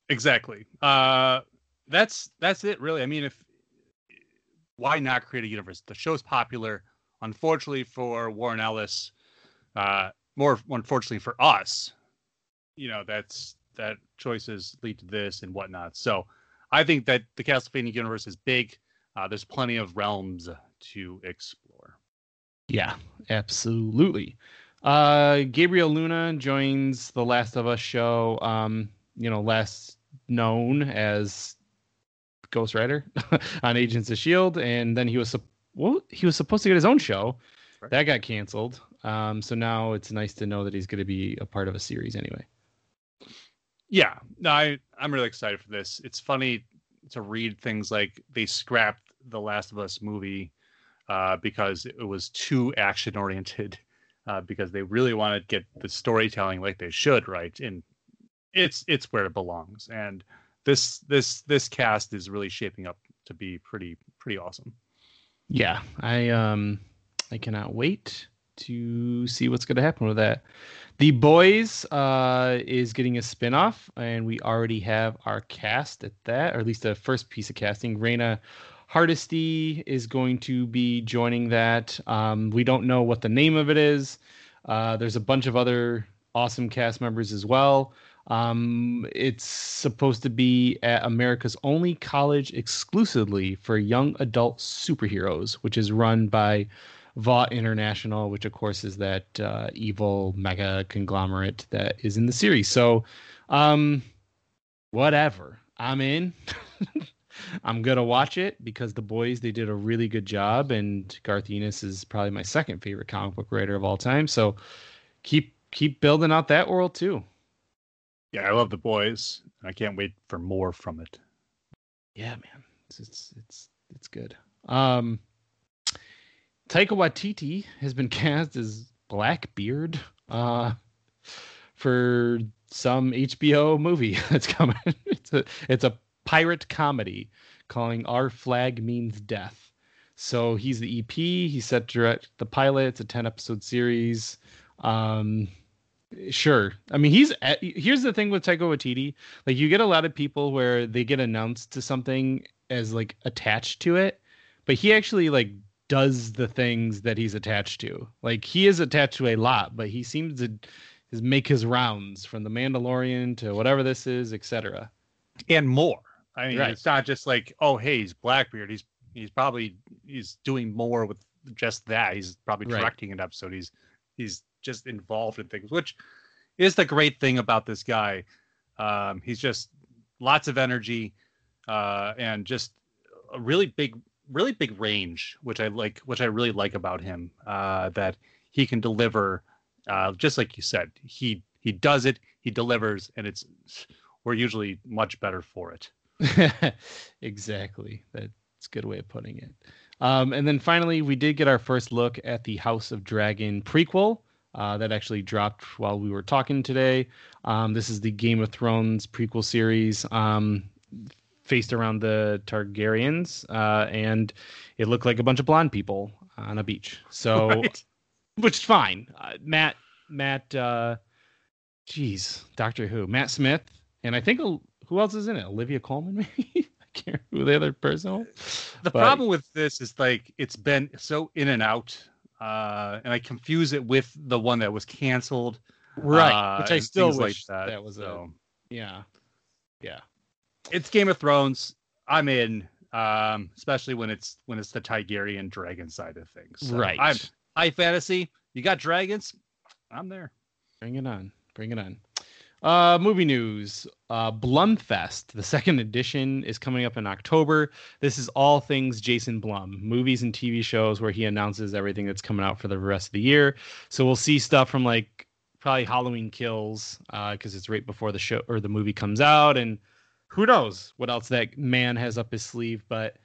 Exactly. Uh, that's that's it, really. I mean, if why not create a universe? The show's popular. Unfortunately for Warren Ellis, uh, more unfortunately for us, you know, that's that choices lead to this and whatnot. So I think that the Castlevania universe is big. Uh, there's plenty of realms to explore. Yeah, absolutely. Uh, Gabriel Luna joins the Last of Us show. Um, you know, last known as Ghost Rider (laughs) on Agents of Shield, and then he was well, he was supposed to get his own show. Right. That got canceled. Um, so now it's nice to know that he's going to be a part of a series anyway. Yeah, no, I I'm really excited for this. It's funny to read things like they scrapped the Last of Us movie uh, because it was too action oriented. (laughs) Uh, because they really want to get the storytelling like they should, right? And it's it's where it belongs. And this this this cast is really shaping up to be pretty pretty awesome. Yeah, I um I cannot wait to see what's going to happen with that. The Boys uh, is getting a spinoff, and we already have our cast at that, or at least the first piece of casting. Reina Hardesty is going to be joining that. Um, we don't know what the name of it is. Uh, there's a bunch of other awesome cast members as well. Um, it's supposed to be at America's only college exclusively for young adult superheroes, which is run by Vought International, which of course is that uh, evil mega conglomerate that is in the series. So, um, whatever. I'm in. (laughs) I'm gonna watch it because the boys they did a really good job, and Garth Ennis is probably my second favorite comic book writer of all time. So, keep keep building out that world too. Yeah, I love the boys. I can't wait for more from it. Yeah, man, it's it's it's, it's good. Um, Taika Waititi has been (laughs) cast as Blackbeard uh, for some HBO movie (laughs) that's coming. it's a it's a pirate comedy calling Our Flag Means Death. So he's the EP. He's set to direct the pilot. It's a ten episode series. Um, Sure. I mean, he's here's the thing with Taika Waititi. Like, you get a lot of people where they get announced to something as like attached to it, but he actually like does the things that he's attached to. Like, he is attached to a lot, but he seems to is make his rounds from the Mandalorian to whatever this is, etc. And more. I mean, right. it's not just like, oh, hey, he's Blackbeard. He's he's probably he's doing more with just that. He's probably directing right. an episode. He's he's just involved in things, which is the great thing about this guy. Um, he's just lots of energy uh, and just a really big, really big range, which I like, which I really like about him. Uh, that he can deliver, uh, just like you said, he he does it, he delivers, and it's we're usually much better for it. (laughs) exactly. That's a good way of putting it. Um, and then finally, we did get our first look at the House of Dragon prequel uh, that actually dropped while we were talking today. Um, this is the Game of Thrones prequel series um, faced around the Targaryens, uh, and it looked like a bunch of blonde people on a beach. So, (laughs) right. which is fine. Uh, Matt, Matt, uh, geez, Doctor Who, Matt Smith, and I think who else is in it? Olivia Colman, (laughs) maybe. I can't remember who the other person. Was. The but, problem with this is like it's been so in and out uh, and I confuse it with the one that was canceled. Right, uh, which I still wish like that. that. was so. a yeah, yeah. It's Game of Thrones. I'm in, um, especially when it's when it's the Targaryen dragon side of things. So right. I'm high fantasy. You got dragons. I'm there. Bring it on. Bring it on. Uh, movie news. Uh, Blumfest, the second edition, is coming up in October. This is all things Jason Blum, movies and TV shows where he announces everything that's coming out for the rest of the year. So we'll see stuff from like probably Halloween Kills, because uh, it's right before the show or the movie comes out, and who knows what else that man has up his sleeve. But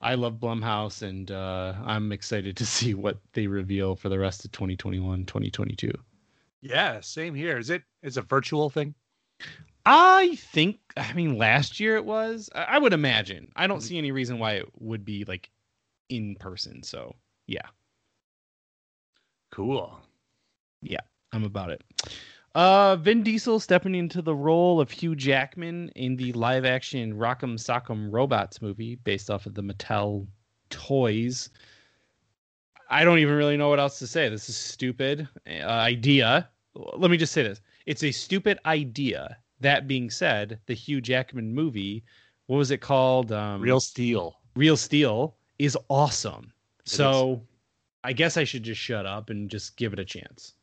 I love Blumhouse, and uh, I'm excited to (laughs) see what they reveal for the rest of 2021, 2022. Yeah, same here. Is it is a virtual thing? I think. I mean, last year it was. I, I would imagine. I don't see any reason why it would be like in person. So yeah, Cool. Yeah, I'm about it. Uh, Vin Diesel stepping into the role of Hugh Jackman in the live-action Rock'em Sock'em Robots movie based off of the Mattel toys. I don't even really know what else to say. This is stupid uh, idea. Let me just say this: it's a stupid idea. That being said, the Hugh Jackman movie, what was it called? Um, Real steel. Real Steel is awesome. It so, I guess I should just shut up and just give it a chance.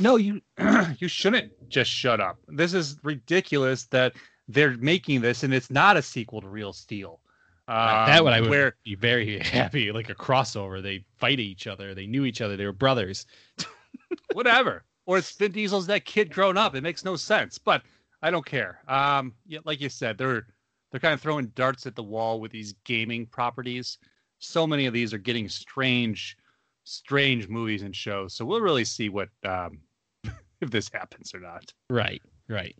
No, you (clears throat) you shouldn't just shut up. This is ridiculous that they're making this and it's not a sequel to Real Steel. Um, that would I would where be very (laughs) happy. Like a crossover. They fight each other. They knew each other. They were brothers. (laughs) whatever. Or it's Vin Diesel's that kid grown up. It makes no sense, but I don't care. Um, yeah, like you said, they're they're kind of throwing darts at the wall with these gaming properties. So many of these are getting strange, strange movies and shows. So we'll really see what um, if this happens or not. Right. Right.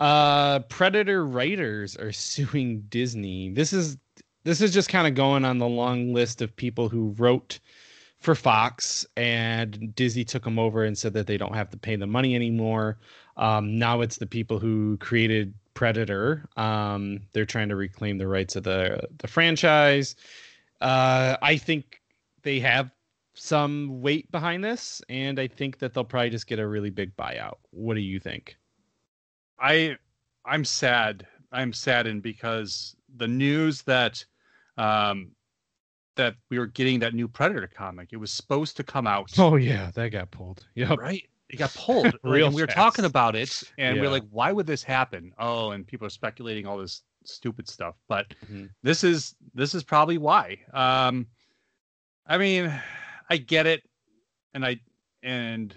Uh, Predator writers are (laughs) suing Disney. This is this is just kind of going on the long list of people who wrote for Fox and Disney took them over and said that they don't have to pay the money anymore. Um, now it's the people who created Predator. Um, they're trying to reclaim the rights of the the franchise. Uh, I think they have some weight behind this, and I think that they'll probably just get a really big buyout. What do you think? I I'm sad. I'm saddened because the news that um that we were getting that new Predator comic. It was supposed to come out. (laughs) Oh yeah, that got pulled. Yep. right. It got pulled. (laughs) Real and we were talking about it and we Yeah. are like, why would this happen? Oh, and people are speculating all this stupid stuff. But Mhm. this is this is probably why. Um I mean, I get it and I and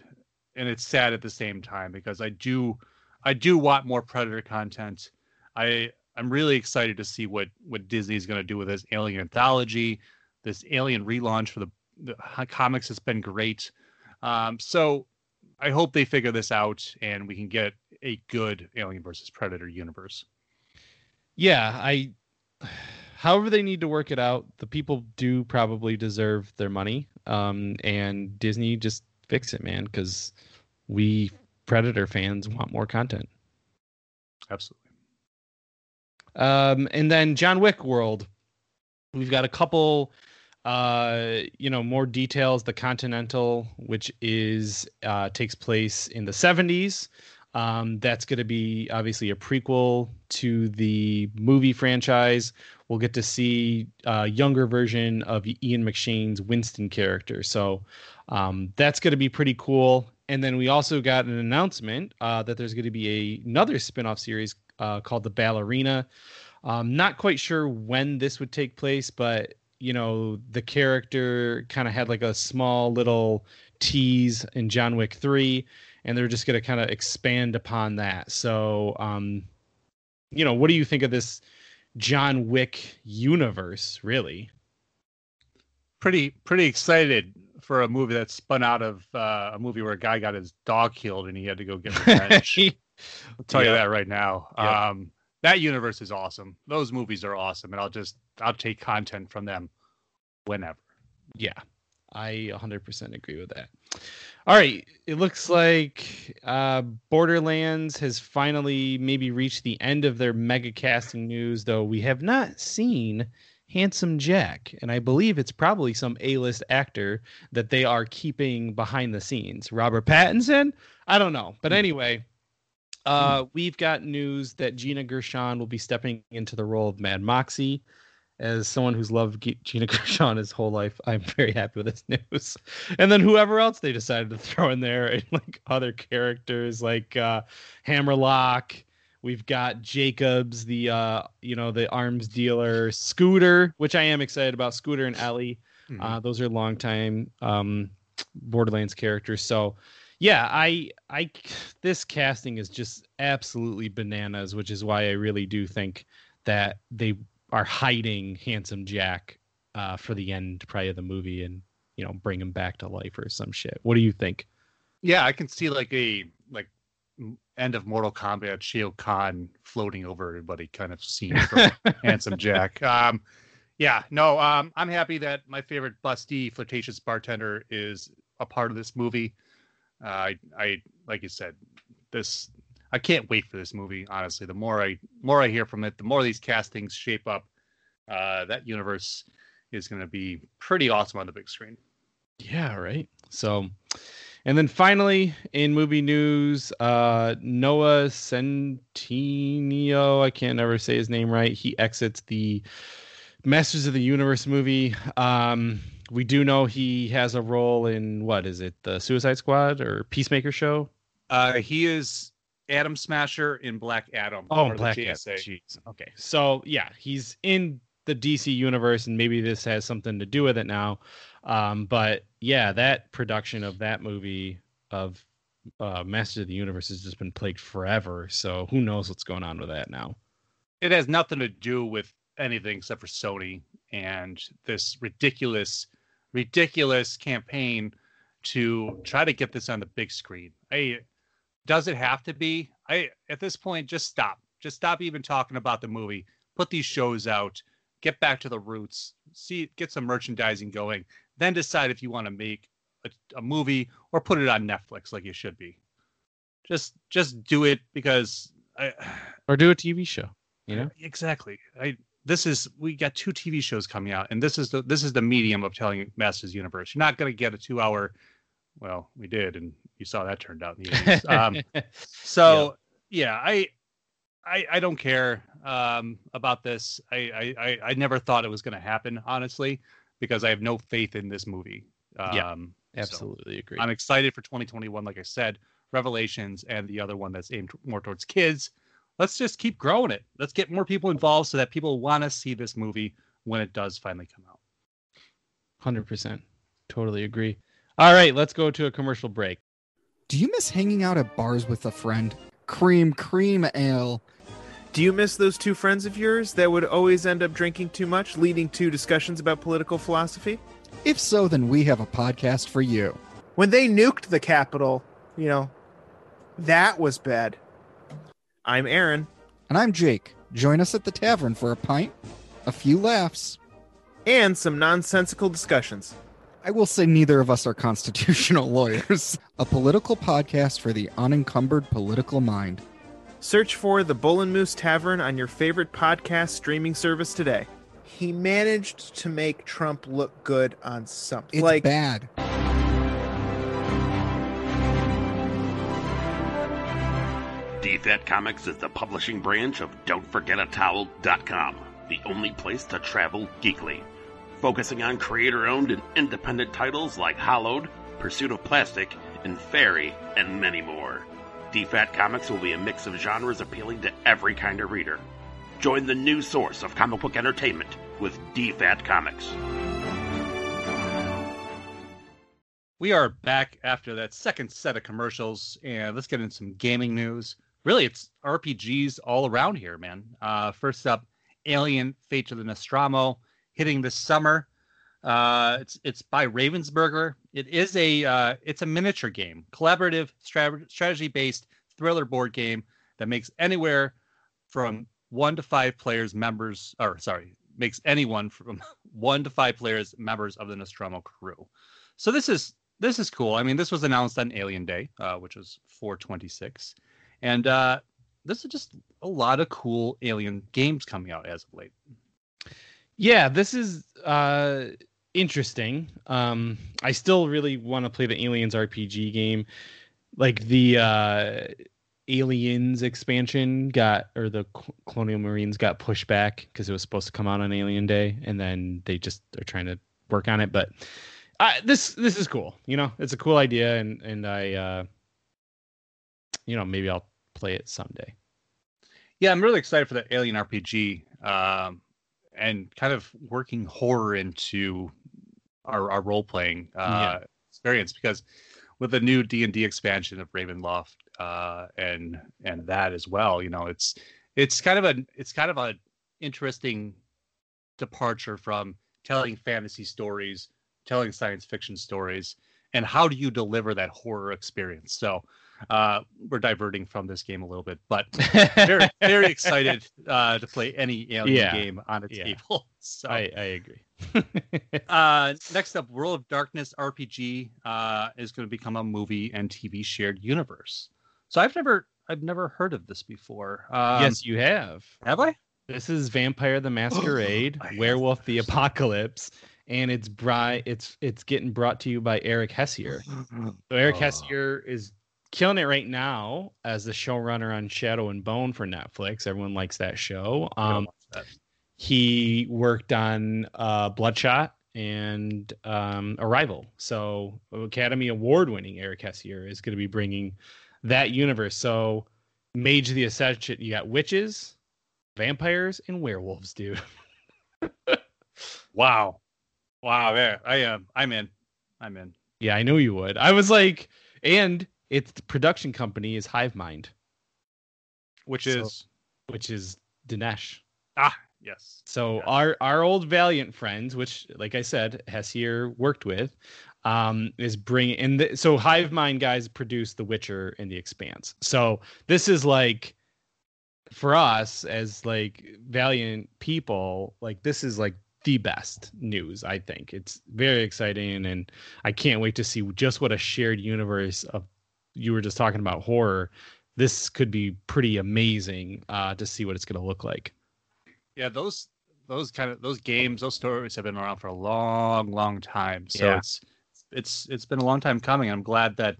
and it's sad at the same time because I do I do want more Predator content. I I'm really excited to see what what Disney's going to do with this Alien anthology, this Alien relaunch for the the comics has been great. Um, so I hope they figure this out and we can get a good Alien versus Predator universe. Yeah, I. However, they need to work it out. The people do probably deserve their money, um, and Disney just fix it, man, because we Predator fans want more content. Absolutely. Um, and then John Wick World, we've got a couple, uh, you know, more details. The Continental, which is uh, takes place in the '70s. Um, that's going to be obviously a prequel to the movie franchise. We'll get to see a younger version of Ian McShane's Winston character. So um, that's going to be pretty cool. And then we also got an announcement uh, that there's going to be a, another spin-off series uh, called The Ballerina. Um, not quite sure when this would take place, but you know the character kind of had like a small little tease in John Wick three, and they're just going to kind of expand upon that. So, um, you know, what do you think of this John Wick universe? Really? Pretty pretty excited for a movie that spun out of uh, a movie where a guy got his dog killed and he had to go get revenge. (laughs) I'll tell you that right now. Yep. Um, that universe is awesome. Those movies are awesome, and I'll just I'll take content from them whenever. Yeah, I 100% agree with that. All right, it looks like uh, Borderlands has finally maybe reached the end of their mega casting news, though we have not seen Handsome Jack, and I believe it's probably some A-list actor that they are keeping behind the scenes. Robert Pattinson? I don't know, but anyway. Uh, we've got news that Gina Gershon will be stepping into the role of Mad Moxxi as someone who's loved G- Gina (laughs) Gershon his whole life, I'm very happy with this (laughs) news. And then whoever else they decided to throw in there, and like other characters like uh, Hammerlock. We've got Jacobs, the uh, you know the arms dealer, Scooter, which I am excited about. Scooter and Ellie, Mhm. uh, those are longtime um, Borderlands characters. So yeah, I I this casting is just absolutely bananas, which is why I really do think that they are hiding handsome Jack uh, for the end probably of the movie and you know bring him back to life or some shit. What do you think? Yeah, I can see like a like end of Mortal Kombat Shao Kahn floating over everybody kind of scene from (laughs) Handsome Jack. Um, yeah, no, um, I'm happy that my favorite busty flirtatious bartender is a part of this movie. Uh, I, I, like you said, this, I can't wait for this movie. Honestly, the more I, more I hear from it, the more these castings shape up. Uh, that universe is going to be pretty awesome on the big screen. Yeah, right. So, and then finally in movie news, uh, Noah Centineo, I can't ever say his name right. He exits the Masters of the Universe movie. Um, we do know he has a role in what is it, the Suicide Squad or Peacemaker show? Uh, he is Atom Smasher in Black Adam. Oh, Black Adam. Jeez. Okay, so yeah, he's in the DC universe, and maybe this has something to do with it now. Um, but yeah, that production of that movie of uh, Masters of the Universe has just been plagued forever. So who knows what's going on with that now? It has nothing to do with anything except for Sony and this ridiculous, ridiculous campaign to try to get this on the big screen. I does it have to be? I at this point just stop. Just stop even talking about the movie. Put these shows out. Get back to the roots. See, get some merchandising going then decide if you want to make a, a movie or put it on Netflix like you should be. Just just do it because I, or do a TV show. You know exactly. I this is we got two TV shows coming out, and this is the this is the medium of telling Masters Universe. You're not going to get a two hour. Well, we did, and you saw that turned out in the 80s. (laughs) Um, so yeah. yeah, I I I don't care um, about this. I, I I never thought it was going to happen, honestly because I have no faith in this movie. Um, yeah, absolutely so agree. I'm excited for 2021. Like I said, Revelations and the other one that's aimed more towards kids. Let's just keep growing it. Let's get more people involved so that people want to see this movie when it does finally come out. 100%. Totally agree. All right, let's go to a commercial break. Do you miss hanging out at bars with a friend? Cream, cream ale. Do you miss those two friends of yours that would always end up drinking too much, leading to discussions about political philosophy? If so, then we have a podcast for you. When they nuked the Capitol, you know, that was bad. I'm Aaron. And I'm Jake. Join us at the tavern for a pint, a few laughs, and some nonsensical discussions. I will say neither of us are constitutional (laughs) lawyers. a political podcast for the unencumbered political mind. Search for the Bull and Moose Tavern on your favorite podcast streaming service today. He managed to make Trump look good on something. It's like bad. DFAT Comics is the publishing branch of Don'tForgetATowel.com, the only place to travel geekly. Focusing on creator owned and independent titles like Hollowed, Pursuit of Plastic, and Fairy, and many more. DFAT Comics will be a mix of genres appealing to every kind of reader. Join the new source of comic book entertainment with DFAT Comics. We are back after that second set of commercials, and let's get into some gaming news. Really, it's RPGs all around here, man. Uh, first up, Alien: Fate of the Nostromo, hitting this summer. Uh, it's it's by Ravensburger. It is a uh, it's a miniature game, collaborative strategy based thriller board game that makes anywhere from one to five players members or sorry makes anyone from (laughs) one to five players members of the Nostromo crew. So this is this is cool. I mean, this was announced on Alien Day, uh, which was 426, and uh, this is just a lot of cool Alien games coming out as of late. Yeah, this is uh, interesting. Um, I still really want to play the Aliens RPG game. Like the uh, Aliens expansion got, or the Colonial Marines got pushed back because it was supposed to come out on Alien Day, and then they just are trying to work on it. But uh, this this is cool. You know, it's a cool idea, and and I, uh, you know, maybe I'll play it someday. Yeah, I'm really excited for the Alien RPG. Um, and kind of working horror into our, our role playing uh, yeah. experience because with the new D and D expansion of Ravenloft uh, and and that as well, you know, it's it's kind of a it's kind of a interesting departure from telling fantasy stories, telling science fiction stories, and how do you deliver that horror experience? So uh, we're diverting from this game a little bit, but (laughs) very very excited uh, to play any alien Yeah. game on a Yeah. table. (laughs) So I, I agree. (laughs) uh, next up, World of Darkness RPG uh, is going to become a movie and TV shared universe. So I've never I've never heard of this before. Um, yes, you have. have I? This is Vampire the (gasps) Masquerade, Werewolf the. Apocalypse, and it's bri- it's it's getting brought to you by Eric Hessier. (gasps) So Eric Oh. Hessier is killing it right now as the showrunner on Shadow and Bone for Netflix. Everyone likes that show. Um, that. he worked on uh, Bloodshot and um, Arrival. So Academy Award winning Eric Heisserer is going to be bringing that universe. So Mage of the Ascension, you got witches, vampires, and werewolves, dude. (laughs) Wow, wow, there I am. I'm in. I'm in. Yeah, I knew you would. I was like, and its production company is Hive Mind, Which So- is which is Dinesh. ah yes. So our our old Valiant friends, which like I said, Heisserer worked with, um, is bringing and the, so Hive Mind guys produced The Witcher and The Expanse. So this is like for us as like Valiant people, like this is like the best news. I think it's very exciting, and I can't wait to see just what a shared universe of you were just talking about horror. This could be pretty amazing uh, to see what it's going to look like. Yeah, those those kind of those games, those stories have been around for a long, long time. So Yeah. it's it's it's been a long time coming. I'm glad that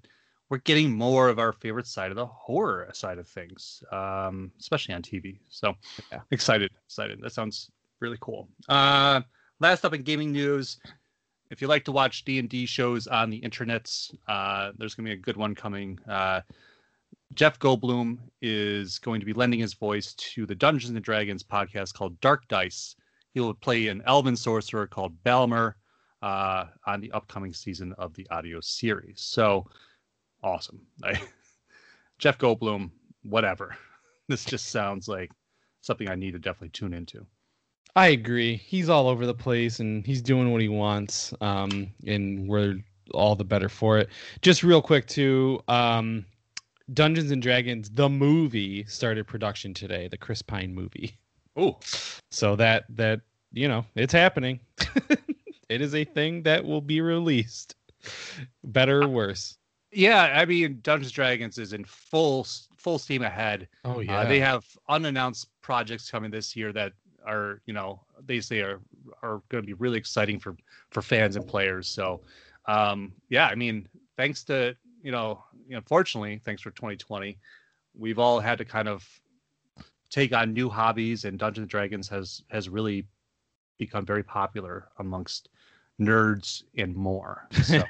we're getting more of our favorite side of the horror side of things, um, especially on TV. So Yeah. excited, excited. That sounds really cool. Uh, last up in gaming news, if you like to watch D and D shows on the internets, uh, there's gonna be a good one coming. Uh, Jeff Goldblum is going to be lending his voice to the Dungeons and Dragons podcast called Dark Dice. He will play an elven sorcerer called Balmer uh, on the upcoming season of the audio series. So awesome. I, (laughs) Jeff Goldblum, whatever. (laughs) This just sounds like something I need to definitely tune into. I agree. He's all over the place and he's doing what he wants. Um, and we're all the better for it. Just real quick too, um, Dungeons and Dragons, the movie started production today, the Chris Pine movie. Oh, So that that you know, it's happening. (laughs) it is a thing that will be released. Better or worse. yeah. I mean, Dungeons and Dragons is in full full steam ahead. Oh Uh, they have unannounced projects coming this year that are, you know, they say are are going to be really exciting for for fans and players. So, um, yeah, I mean, thanks to you know, unfortunately, thanks for 2020, we've all had to kind of take on new hobbies, and Dungeons and Dragons has has really become very popular amongst nerds and more. So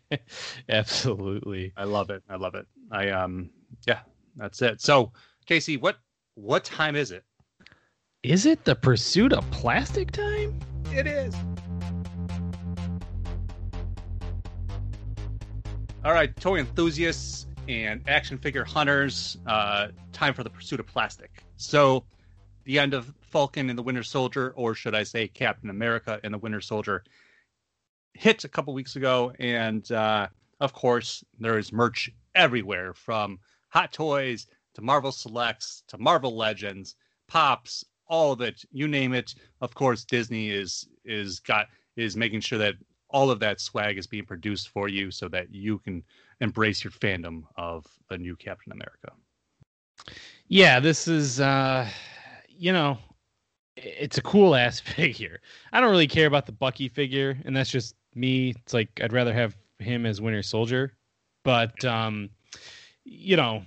(laughs) Absolutely. I love it. I love it. I um, yeah, that's it. So, Casey, what what time is it? Is it the pursuit of plastic time? It is. All right, toy enthusiasts and action figure hunters, uh, time for the pursuit of plastic. So, the end of Falcon and the Winter Soldier, or should I say Captain America and the Winter Soldier, hit a couple weeks ago. And uh, of course, there is merch everywhere from Hot Toys to Marvel Selects to Marvel Legends, Pops, all of it, you name it. Of course, Disney is is got is making sure that all of that swag is being produced for you so that you can embrace your fandom of the new Captain America. Yeah, this is uh you know, it's a cool ass (laughs) figure. I don't really care about the Bucky figure, and that's just me. It's like I'd rather have him as Winter Soldier. But um you know,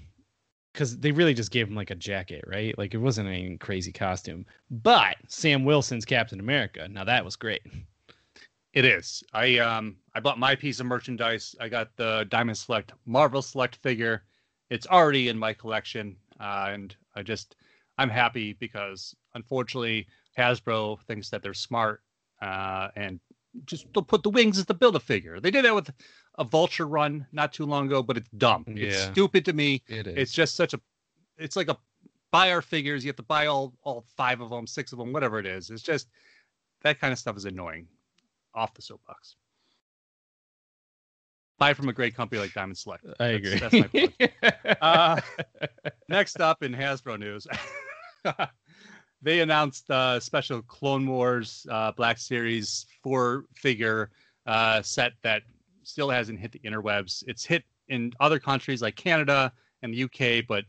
because they really just gave him like a jacket, right? Like it wasn't any crazy costume. But Sam Wilson's Captain America, now that was great. It is. I um I bought my piece of merchandise. I got the Diamond Select Marvel Select figure. It's already in my collection, uh, and I just I'm happy because unfortunately Hasbro thinks that they're smart uh, and just they'll put the wings as the build a figure. They did that with a Vulture run not too long ago, but it's dumb. It's stupid to me. It is. It's just such a. It's like a buy our figures. You have to buy all all five of them, six of them, whatever it is. It's just that kind of stuff is annoying. Off the soapbox. buy from a great company like Diamond Select. I agree. That's, that's my plug. (laughs) uh, next up in Hasbro news, (laughs) they announced a special Clone Wars uh, Black Series four figure uh, set that still hasn't hit the interwebs. It's hit in other countries like Canada and the UK, but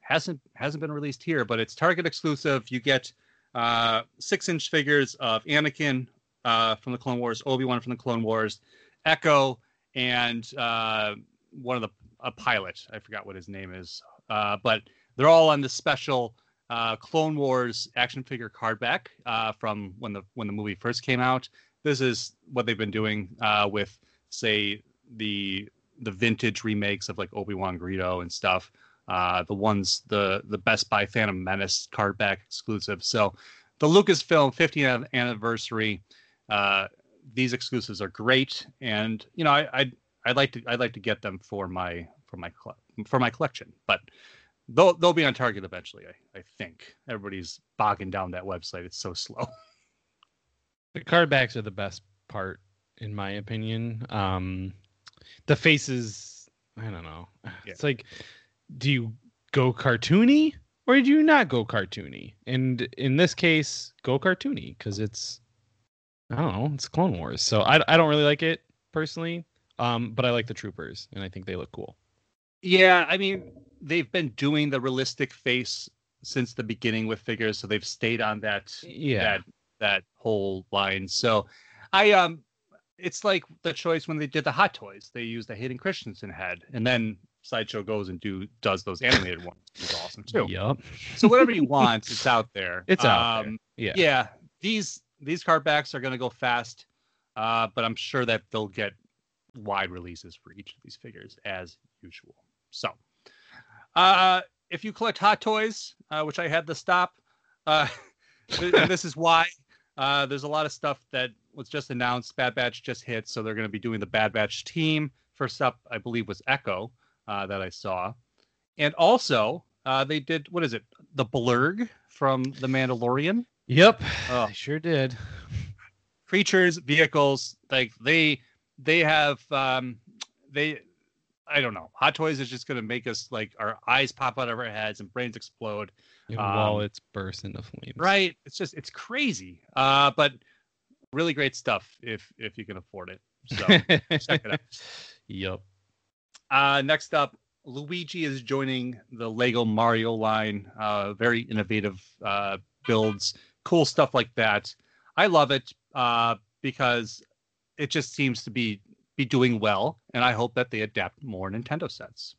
hasn't hasn't been released here. But it's Target exclusive. You get uh, six inch figures of Anakin uh, from the Clone Wars, Obi Wan from the Clone Wars, Echo, and uh, one of the a pilot. I forgot what his name is, uh, but they're all on the special uh, Clone Wars action figure card back uh, from when the when the movie first came out. This is what they've been doing uh, with, say, the the vintage remakes of like Obi Wan Greedo and stuff. Uh, the ones the the Best Buy Phantom Menace card back exclusive. So the Lucasfilm 50th anniversary. Uh, these exclusives are great, and you know I, I'd I'd like to I'd like to get them for my for my for my collection, but they'll they'll be on Target eventually. I, I think everybody's bogging down that website. It's so slow. The card backs are the best part, in my opinion. Um, the faces, I don't know. (sighs) Yeah. It's like, do you go cartoony or do you not go cartoony? And in this case, go cartoony because it's, I don't know, it's Clone Wars. So I, I don't really like it personally, um, but I like the troopers and I think they look cool. Yeah, I mean they've been doing the realistic face since the beginning with figures, so they've stayed on that Yeah. that that whole line. So I um it's like the choice when they did the hot toys. They used the Hayden Christensen head and then Sideshow goes and do does those animated ones. It's awesome too. Yup. So whatever you want, it's out there. (laughs) It's out there. Um, Yeah. yeah these these card backs are going to go fast uh, but i'm sure that they'll get wide releases for each of these figures as usual so uh, if you collect hot toys uh, which i had to stop uh, (laughs) this is why uh, there's a lot of stuff that was just announced bad batch just hit so they're going to be doing the bad batch team first up i believe was echo uh, that i saw and also uh, they did what is it the blurrg from the mandalorian Yep. Oh. I sure did. creatures vehicles like they they have um they i don't know hot toys is just going to make us like our eyes pop out of our heads and brains explode And Um, wallets burst into flames. right it's just it's crazy uh but really great stuff if if you can afford it so (laughs) check it out Yup. Uh, next up, Luigi is joining the Lego Mario line. Uh, very innovative uh, builds, cool stuff like that. I love it uh, because it just seems to be be doing well, and I hope that they adapt more Nintendo sets.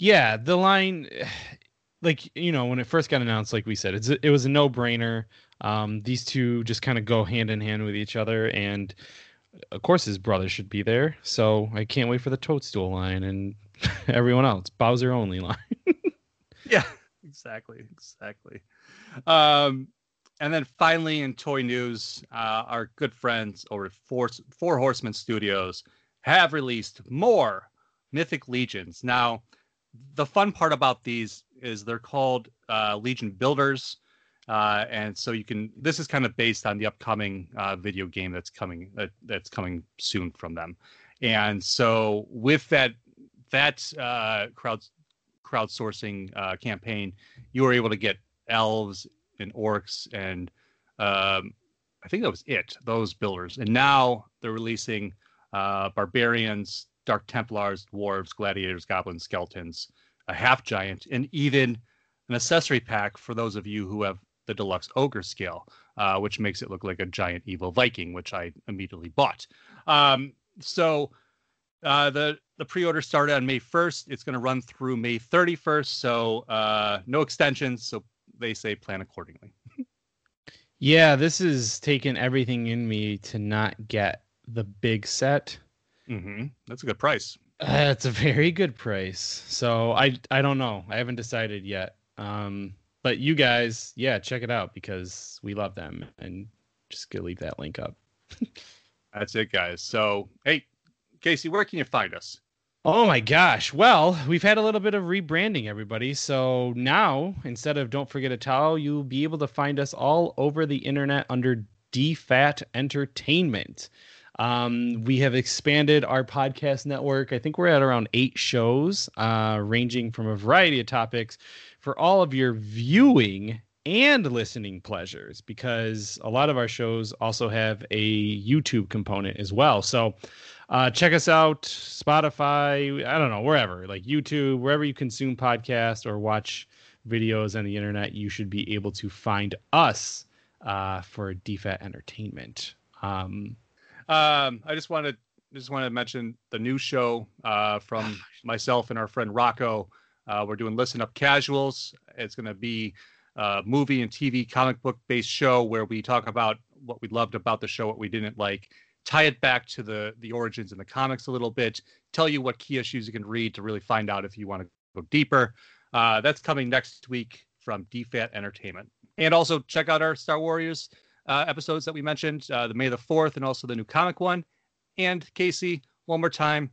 yeah the line (sighs) like you know when it first got announced like we said it's it was a no-brainer um these two just kind of go hand in hand with each other and of course his brother should be there so i can't wait for the toadstool line and (laughs) everyone else bowser only line (laughs) Yeah, exactly, exactly. Um, and then finally, in toy news, uh, our good friends over at Four, Four Horsemen Studios have released more Mythic Legions. Now, the fun part about these is they're called uh, Legion Builders. Uh, and so you can. This is kind of based on the upcoming uh, video game that's coming that, that's coming soon from them, and so with that that uh, crowd crowdsourcing uh, campaign, you were able to get elves and orcs and um, I think that was it. Those builders, and now they're releasing uh, barbarians, dark templars, dwarves, gladiators, goblins, skeletons, a half giant, and even an accessory pack for those of you who have the deluxe ogre scale, uh, which makes it look like a giant evil Viking, which I immediately bought. Um, so uh, the the pre-order started on May 1st. It's going to run through May 31st. So uh, no extensions. So they say plan accordingly. (laughs) yeah this is taking everything in me to not get the big set Mm-hmm. That's a good price. Uh, it's a very good price. So I I don't know. I haven't decided yet. Um, but you guys, yeah, check it out because we love them and just gonna leave that link up. (laughs) That's it, guys. So hey, Casey, where can you find us? Oh my gosh. Well, we've had a little bit of rebranding, everybody. So now, instead of Don't Forget a Towel, you'll be able to find us all over the internet under DFAT Entertainment. Um, we have expanded our podcast network. I think we're at around eight shows, uh, ranging from a variety of topics for all of your viewing and listening pleasures because a lot of our shows also have a YouTube component as well. So uh, check us out, Spotify, I don't know, wherever, like YouTube, wherever you consume podcasts or watch videos on the internet, you should be able to find us uh, for DFAT Entertainment. Um, um, I just wanted just wanted to mention the new show uh, from (sighs) myself and our friend Rocco. Uh, we're doing Listen Up Casuals. It's going to be a movie and TV comic book based show where we talk about what we loved about the show, what we didn't like, tie it back to the the origins in the comics a little bit, tell you what key issues you can read to really find out if you want to go deeper. Uh, that's coming next week from DFAT Entertainment. And also check out our Star Warriors uh, episodes that we mentioned, uh, the May the 4th and also the new comic one. And Casey, one more time,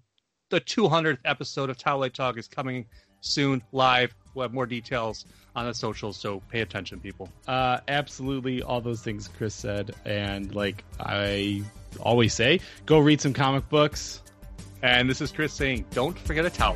the 200th episode of Towel Talk is coming soon live. We'll have more details on the socials, so pay attention, people. Uh, absolutely, all those things Chris said, and like I always say, go read some comic books. And this is Chris saying, don't forget a towel.